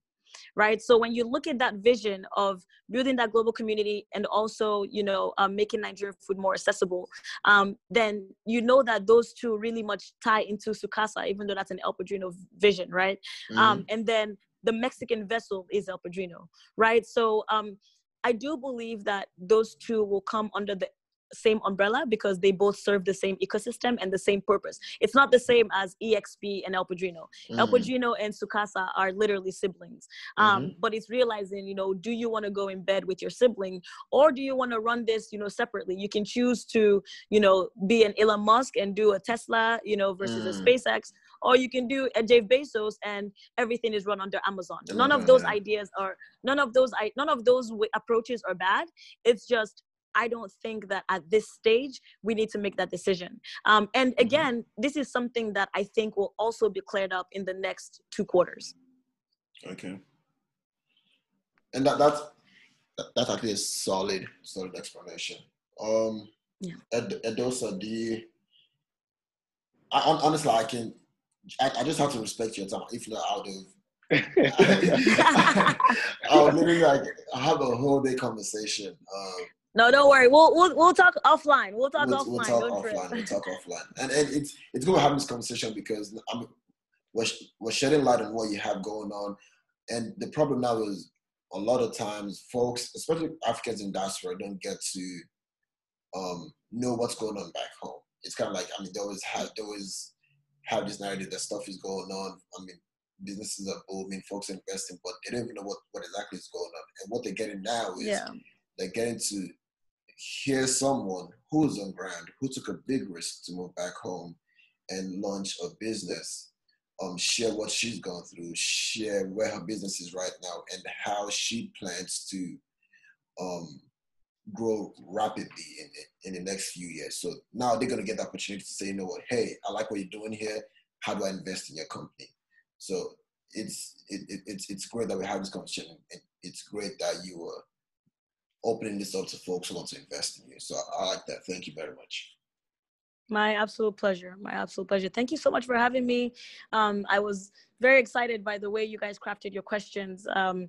Right. So when you look at that vision of building that global community and also, you know, um, making Nigerian food more accessible, um, then you know that those two really much tie into Sukasa, even though that's an El Padrino vision, right? Mhm. Um, and then the Mexican vessel is El Padrino, right? So um, I do believe that those two will come under the same umbrella because they both serve the same ecosystem and the same purpose. It's not the same as EXP and El Padrino. El Mhm. Padrino and Sukasa are literally siblings. Um, But it's realizing, you know, do you want to go in bed with your sibling or do you want to run this, you know, separately? You can choose to, you know, be an Elon Musk and do a Tesla, you know, versus a Mm. SpaceX, or you can do a Jeff Bezos and everything is run under Amazon. None of those ideas are, none of those, I, none of those w- approaches are bad. It's just, I don't think that at this stage we need to make that decision. Um, and Mhm. again, this is something that I think will also be cleared up in the next two quarters. Okay. And that that's that, that's actually a solid solid explanation. Um Yeah. Ed, Edosa, do you I, honestly I can I, I just have to respect your time. If not, I would have I would literally like have a whole day conversation. Um, No, don't worry. We'll we'll we'll talk offline. We'll talk we'll, offline. we'll talk don't offline. We'll talk [laughs] offline. And, and it's it's good having this conversation because I mean, we're, we're shedding light on what you have going on. And the problem now is a lot of times folks, especially Africans in diaspora, don't get to um, know what's going on back home. It's kind of like I mean, they always have they always have this narrative that stuff is going on. I mean, businesses are booming, folks are investing, but they don't even know what, what exactly is going on. And what they're getting now is Yeah. they're getting to hear someone who's on ground, who took a big risk to move back home and launch a business, um, share what she's gone through, share where her business is right now, and how she plans to um, grow rapidly in, in the next few years. So now they're going to get the opportunity to say, you know what, hey, I like what you're doing here. How do I invest in your company? So it's it, it, it's it's great that we have this conversation. It, it's great that you were opening this up to folks who want to invest in you. So I like that. Thank you very much. My absolute pleasure. My absolute pleasure. Thank you so much for having me. Um, I was very excited by the way you guys crafted your questions. Um,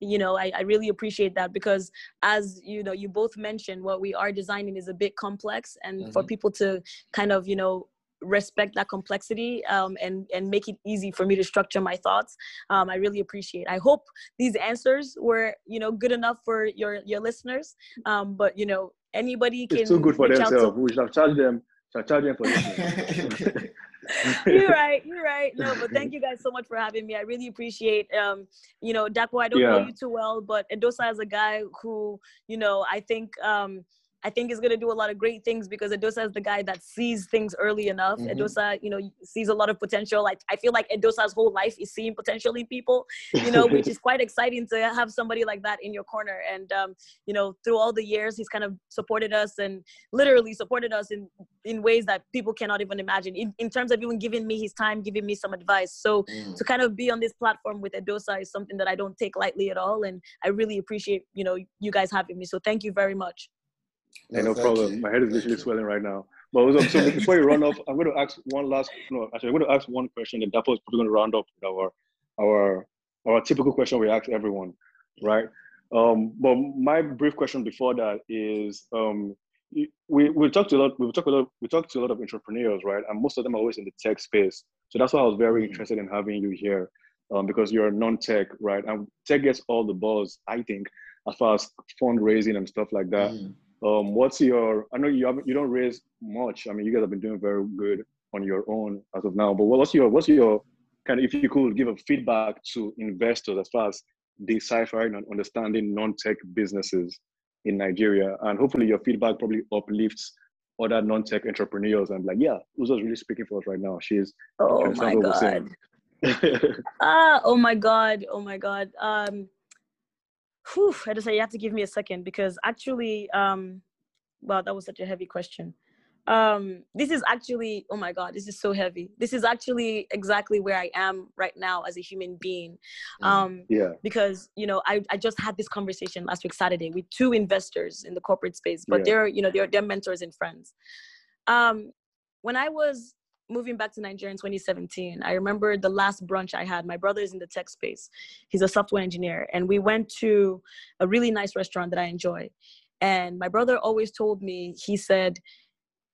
you know, I, I really appreciate that because as you know, you both mentioned what we are designing is a bit complex and mm-hmm. for people to kind of, you know, respect that complexity um, and and make it easy for me to structure my thoughts. Um, i really appreciate i hope these answers were you know good enough for your your listeners. Um, but you know anybody can it's too good for themselves. to... we should have charged them should charge them for this [laughs] you're right you're right. No but thank you guys so much for having me. I really appreciate um you know Dapo, i don't yeah. know you too well but edosa is a guy who you know i think um I think is going to do a lot of great things because Edosa is the guy that sees things early enough. Mm-hmm. Edosa, you know, sees a lot of potential. Like I feel like Edosa's whole life is seeing potential in people, you know, which is [laughs] quite exciting to have somebody like that in your corner. And um, you know, through all the years, he's kind of supported us and literally supported us in in ways that people cannot even imagine. In, in terms of even giving me his time, giving me some advice. So mm. to kind of be on this platform with Edosa is something that I don't take lightly at all, and I really appreciate you know you guys having me. So thank you very much. No, no problem. You. My head is literally swelling right now. But so before you run off, I'm going to ask one last. No, actually, I'm going to ask one question. And Dapo is probably going to round up with our our our typical question we ask everyone, right? Um, but my brief question before that is, um, we we talked to a lot. We talked a lot. We talked to a lot of entrepreneurs, right? And most of them are always in the tech space. So that's why I was very mm. interested in having you here, um, because you're non-tech, right? And tech gets all the buzz, I think, as far as fundraising and stuff like that. Mm. Um, what's your? I know you haven't, you don't raise much. I mean, you guys have been doing very good on your own as of now. But what's your what's your kind of if you could give a feedback to investors as far as deciphering and understanding non-tech businesses in Nigeria, and hopefully your feedback probably uplifts other non-tech entrepreneurs and like, yeah, Uzo's really speaking for us right now. She's oh my god. [laughs] ah, oh my god, oh my god. Um, whew, I just say you have to give me a second because actually, um, wow, that was such a heavy question. Um, this is actually, oh my God, this is so heavy. This is actually exactly where I am right now as a human being. Mm, um, yeah. Because, you know, I, I just had this conversation last week, Saturday, with two investors in the corporate space, but yeah. they're, you know, they're, they're mentors and friends. Um, when I was moving back to Nigeria in 2017, I remember the last brunch I had. My brother is in the tech space. He's a software engineer. And we went to a really nice restaurant that I enjoy. And my brother always told me, he said,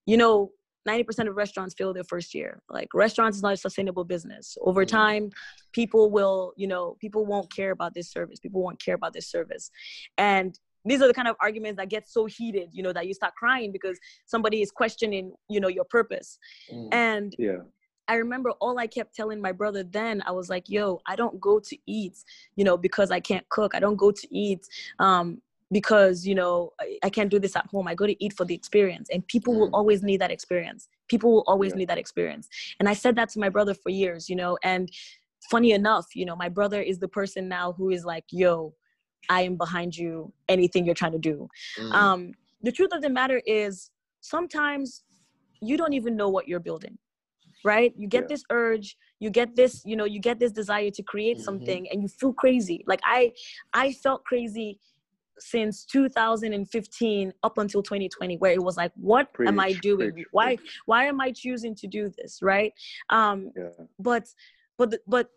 you know, 90% of restaurants fail their first year. Like restaurants is not a sustainable business. Over mm-hmm. time, people will, you know, people won't care about this service. People won't care about this service. And these are the kind of arguments that get so heated you know that you start crying because somebody is questioning you know your purpose mm. and yeah I remember all I kept telling my brother then, I was like, yo, I don't go to eat, you know, because I can't cook. I don't go to eat um, because, you know, I, I, can't do this at home. I go to eat for the experience. And people mm. will always need that experience. People will always yeah. need that experience. And I said that to my brother for years, you know, and funny enough, you know, my brother is the person now who is like, yo, I am behind you, anything you're trying to do. Mm. Um, the truth of the matter is sometimes you don't even know what you're building right you get yeah. this urge you get this you know you get this desire to create mm-hmm. something and you feel crazy like i i felt crazy since 2015 up until 2020 where it was like what preach, am i doing preach, why preach. why am i choosing to do this right um yeah. but but but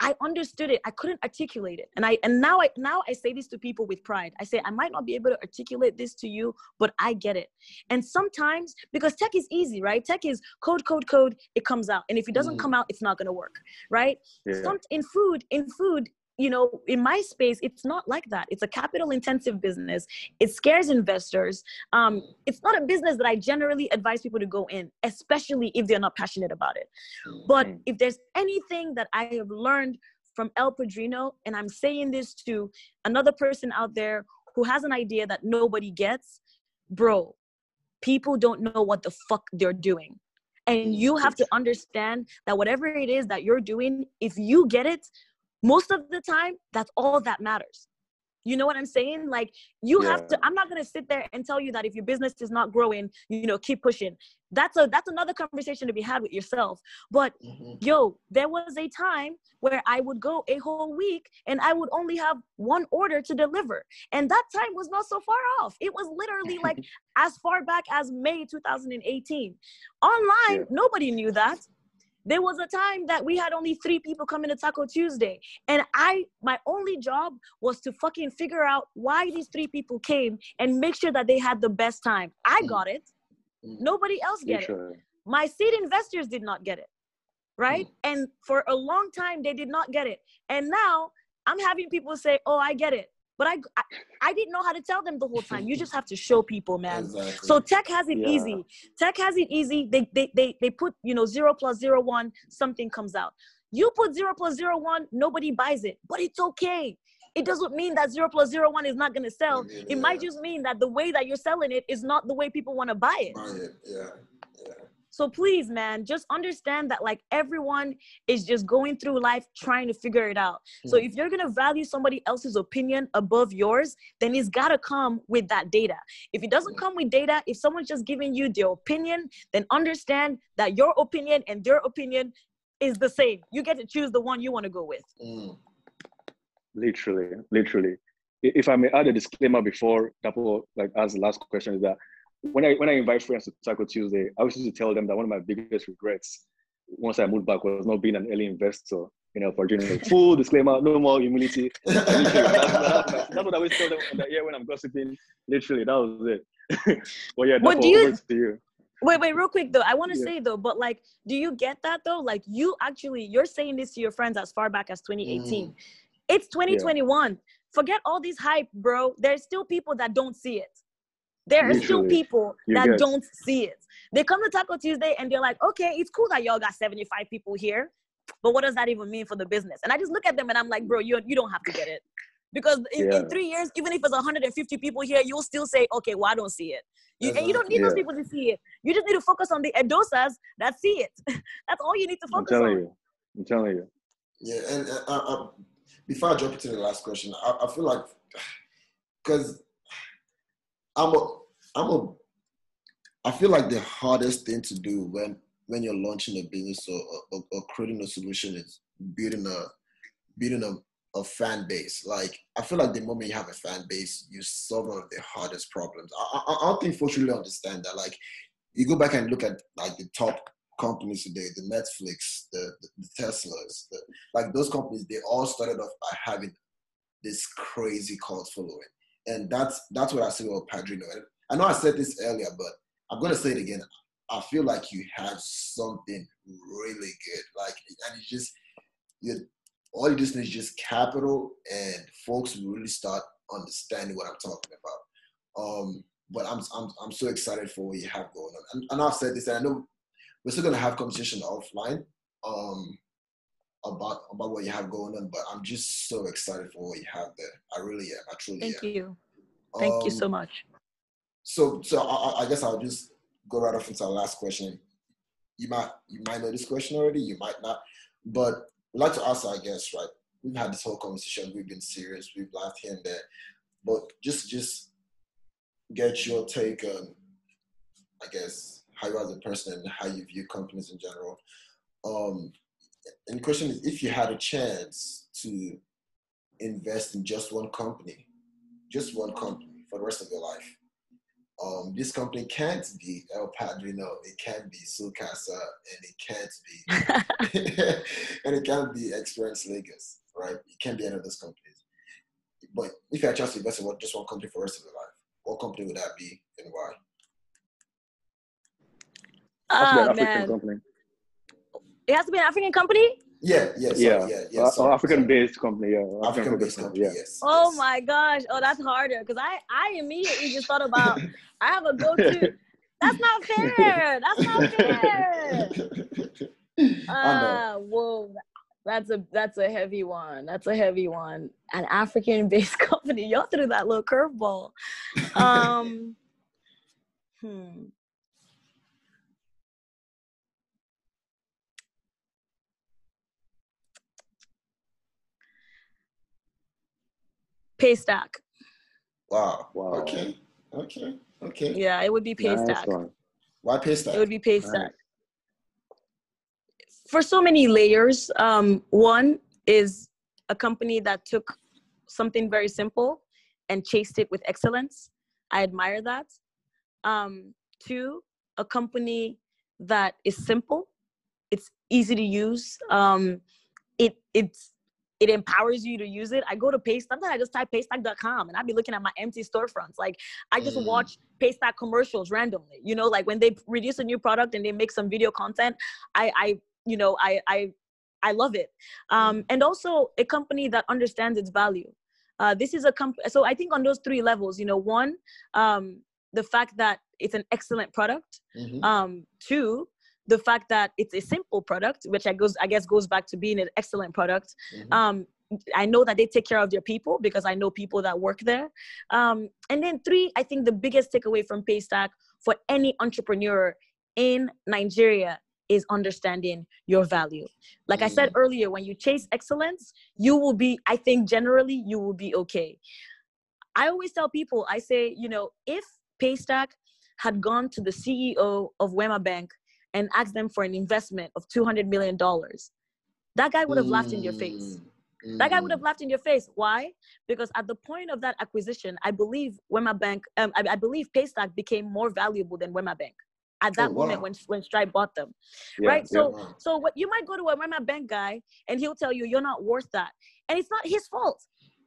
I understood it. I couldn't articulate it. And I and now I now I say this to people with pride. I say I might not be able to articulate this to you, but I get it. And sometimes because tech is easy, right? Tech is code code code, it comes out. And if it doesn't mm. come out, it's not going to work, right? Yeah. Some in food, in food, you know, in my space, it's not like that. It's a capital intensive business. It scares investors. Um, it's not a business that I generally advise people to go in, especially if they're not passionate about it. But if there's anything that I have learned from El Padrino, and I'm saying this to another person out there who has an idea that nobody gets, bro, people don't know what the fuck they're doing. And you have to understand that whatever it is that you're doing, if you get it, most of the time that's all that matters You know what I'm saying? Like you have to I'm not going to sit there and tell you that if your business is not growing, you know, keep pushing. That's a that's another conversation to be had with yourself. But Mhm. yo, there was a time where I would go a whole week and I would only have one order to deliver. And that time was not so far off. It was literally like [laughs] as far back as May 2018. Online, Yeah. nobody knew that. There was a time that we had only three people coming to Taco Tuesday. And I, my only job was to fucking figure out why these three people came and make sure that they had the best time. I Mm. got it. Mm. Nobody else get it my seed investors did not get it right Mm. and for a long time they did not get it and now i'm having people say oh i get it but i i, I didn't know how to tell them the whole time you just have to [laughs] show people man Exactly. so tech has it Yeah. easy tech has it easy they, they they they put you know zero plus zero one something comes out you put zero plus zero one nobody buys it but it's okay it doesn't mean that zero plus zero one is not going to sell Yeah, it might just mean that the way that you're selling it is not the way people want to buy it Buy it. Yeah. Yeah. So please, man, just understand that like everyone is just going through life trying to figure it out. So Mm. if you're gonna value somebody else's opinion above yours, then it's gotta come with that data. If it doesn't Mm. come with data, if someone's just giving you their opinion, then understand that your opinion and their opinion is the same. You get to choose the one you want to go with. Mm. Literally, literally. If I may add a disclaimer before Dapo like ask the last question is that when I when I invite friends to Taco Tuesday, I always used to tell them that one of my biggest regrets once I moved back was not being an early investor in El Padrino. Full disclaimer, no more humility. [laughs] Literally, that's, that's, that's what I always tell them on the ear when I'm gossiping. Literally, that was it. [laughs] but yeah, But Dapo, do you- to you. Wait, wait, real quick though. I want to Yeah. say though, but like, do you get that though? Like, you actually, you're saying this to your friends as far back as 2018. Mm-hmm. It's 2021. Forget all these hype, bro. There's still people that don't see it. There are still people You that get- don't see it. They come to Taco Tuesday and they're like, okay, it's cool that y'all got 75 people here, but what does that even mean for the business? And I just look at them and I'm like, bro, you you don't have to get it. Because in, in three years, even if it's 150 people here, you'll still say, okay, well, I don't see it. You, and you don't need those people to see it. You just need to focus on the Edosas that see it. [laughs] That's all you need to focus on. I'm telling on. you. I'm telling you. Yeah, and uh, uh, uh, before I jump into the last question, I, I feel like [sighs] because I'm a, I'm a, I feel like the hardest thing to do when when you're launching a business or, or, or creating a solution is building a building a, a fan base. Like I feel like the moment you have a fan base, you solve one of the hardest problems. I, I, I don't think folks really understand that. Like you go back and look at like the top companies today, the Netflix, the, the, the Teslas, the, like those companies, they all started off by having this crazy cult following. And that's that's what I say about Padrino. I know I said this earlier, but I'm gonna say it again. I feel like you have something really good. Like and it's just you all you just need is just capital and folks will really start understanding what I'm talking about. Um, but I'm I'm I'm so excited for what you have going on. And, and I've said this, and I know we're still gonna have conversation offline um about about what you have going on, but I'm just so excited for what you have there. I really am. I truly Thank am. you. Thank you Um, so much. So so I, I- I guess I'll just go right off into our last question. You might you might know this question already, you might not, but we'd like to ask our guests, right? We've had this whole conversation, we've been serious, we've laughed here and there, but just just get your take on, I guess, how you are as a person and how you view companies in general. Um, and the question is, if you had a chance to invest in just one company, just one company for the rest of your life, um, this company can't be El Padrino, it can't be Sukasa, and it can't be [laughs] [laughs] and it can't be Experience Lagos, right? It can't be any of those companies. But if you had a chance to invest in one, just one company for the rest of your life, what company would that be and why? Has to be an African man, company. It has to be an African company. Yeah, yeah, sorry, Yeah. yeah, yeah. Uh, sorry, African-based company. Yeah. sorry. African-based focused company, Yeah. yes. Oh yes. my gosh! Oh, that's harder because I I immediately just thought about I have a go-to. [laughs] That's not fair. That's not fair. [laughs] I know. Ah, whoa. That's a that's a heavy one. That's a heavy one. An African-based [laughs] company. Y'all threw that little curveball. Um. hmm. Paystack. Wow. Wow. Okay. Okay. Okay. Yeah, it would be Nice Paystack. one. Why Paystack? It would be Paystack. Nice. For so many layers. Um, one is a company that took something very simple and chased it with excellence. I admire that. Um, two, a company that is simple, it's easy to use. Um, it it's it empowers you to use it. I go to Paystack, sometimes I just type paystack.com and I'd be looking at my empty storefronts. Like I just Mm. watch Paystack commercials randomly. You know, like when they release a new product and they make some video content, I I you know, I I I love it. Um, and also a company that understands its value. Uh, this is a company. So I think on those three levels, you know, one, um, the fact that it's an excellent product. Mhm. Um, two, the fact that it's a simple product, which I goes I guess goes back to being an excellent product. Mhm. Um, I know that they take care of their people because I know people that work there. Um, and then three, I think the biggest takeaway from Paystack for any entrepreneur in Nigeria is understanding your value. Like I said earlier, when you chase excellence, you will be, I think generally, you will be okay. I always tell people, I say, you know, if Paystack had gone to the CEO of Wema Bank and asked them for an investment of $200 million, that guy would have laughed in your face. Mm, That guy would mm. have laughed in your face. Why? Because at the point of that acquisition, I believe Wema Bank, um, I, I believe Paystack became more valuable than Wema Bank at that Oh, moment when when Stripe bought them. Yeah, right? yeah. So Wow. so what you might go to a Wema Bank guy and he'll tell you you're not worth that, and it's not his fault.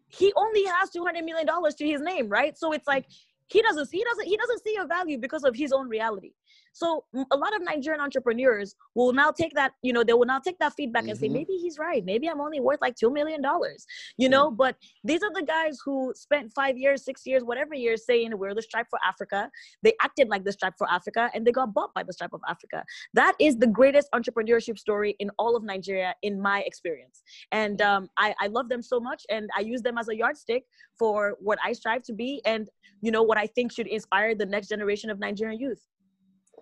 He only has two hundred million dollars to his name, right? So it's like he doesn't he doesn't he doesn't see your value because of his own reality. So a lot of Nigerian entrepreneurs will now take that, you know, they will now take that feedback and say, Mhm. maybe he's right. Maybe I'm only worth like two million dollars, you know. But these are the guys who spent five years, six years, whatever years saying we're the stripe for Africa. They acted like the stripe for Africa and they got bought by the stripe of Africa. That is the greatest entrepreneurship story in all of Nigeria, in my experience. And um, I, I love them so much and I use them as a yardstick for what I strive to be and, you know, what I think should inspire the next generation of Nigerian youth.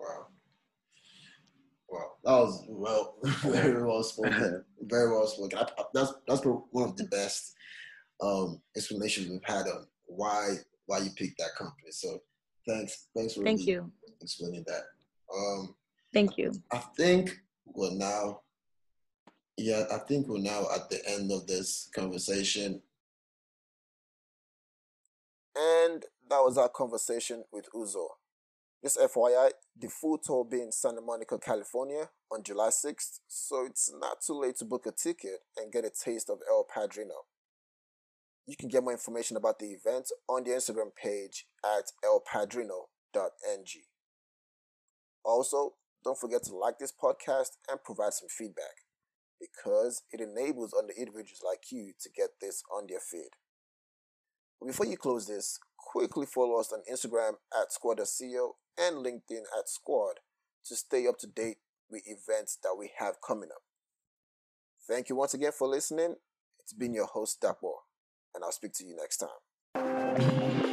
Wow. Wow. That was well, [laughs] very well spoken. very well spoken. I, I- that's that's one of the best um, explanations we've had on why why you picked that company. So thanks, thanks for Thank you. explaining that. Um, Thank you. I think we're now, yeah, I think we're now at the end of this conversation. And that was our conversation with Uzo. Just FYI, the full tour will be in Santa Monica, California on July 6th, so it's not too late to book a ticket and get a taste of El Padrino. You can get more information about the event on the Instagram page at elpadrino.ng. Also, don't forget to like this podcast and provide some feedback because it enables other individuals like you to get this on their feed. But before you close this, quickly follow us on Instagram at squad.co and LinkedIn at squad to stay up to date with events that we have coming up. Thank you once again for listening. It's been your host, Dapo, and I'll speak to you next time.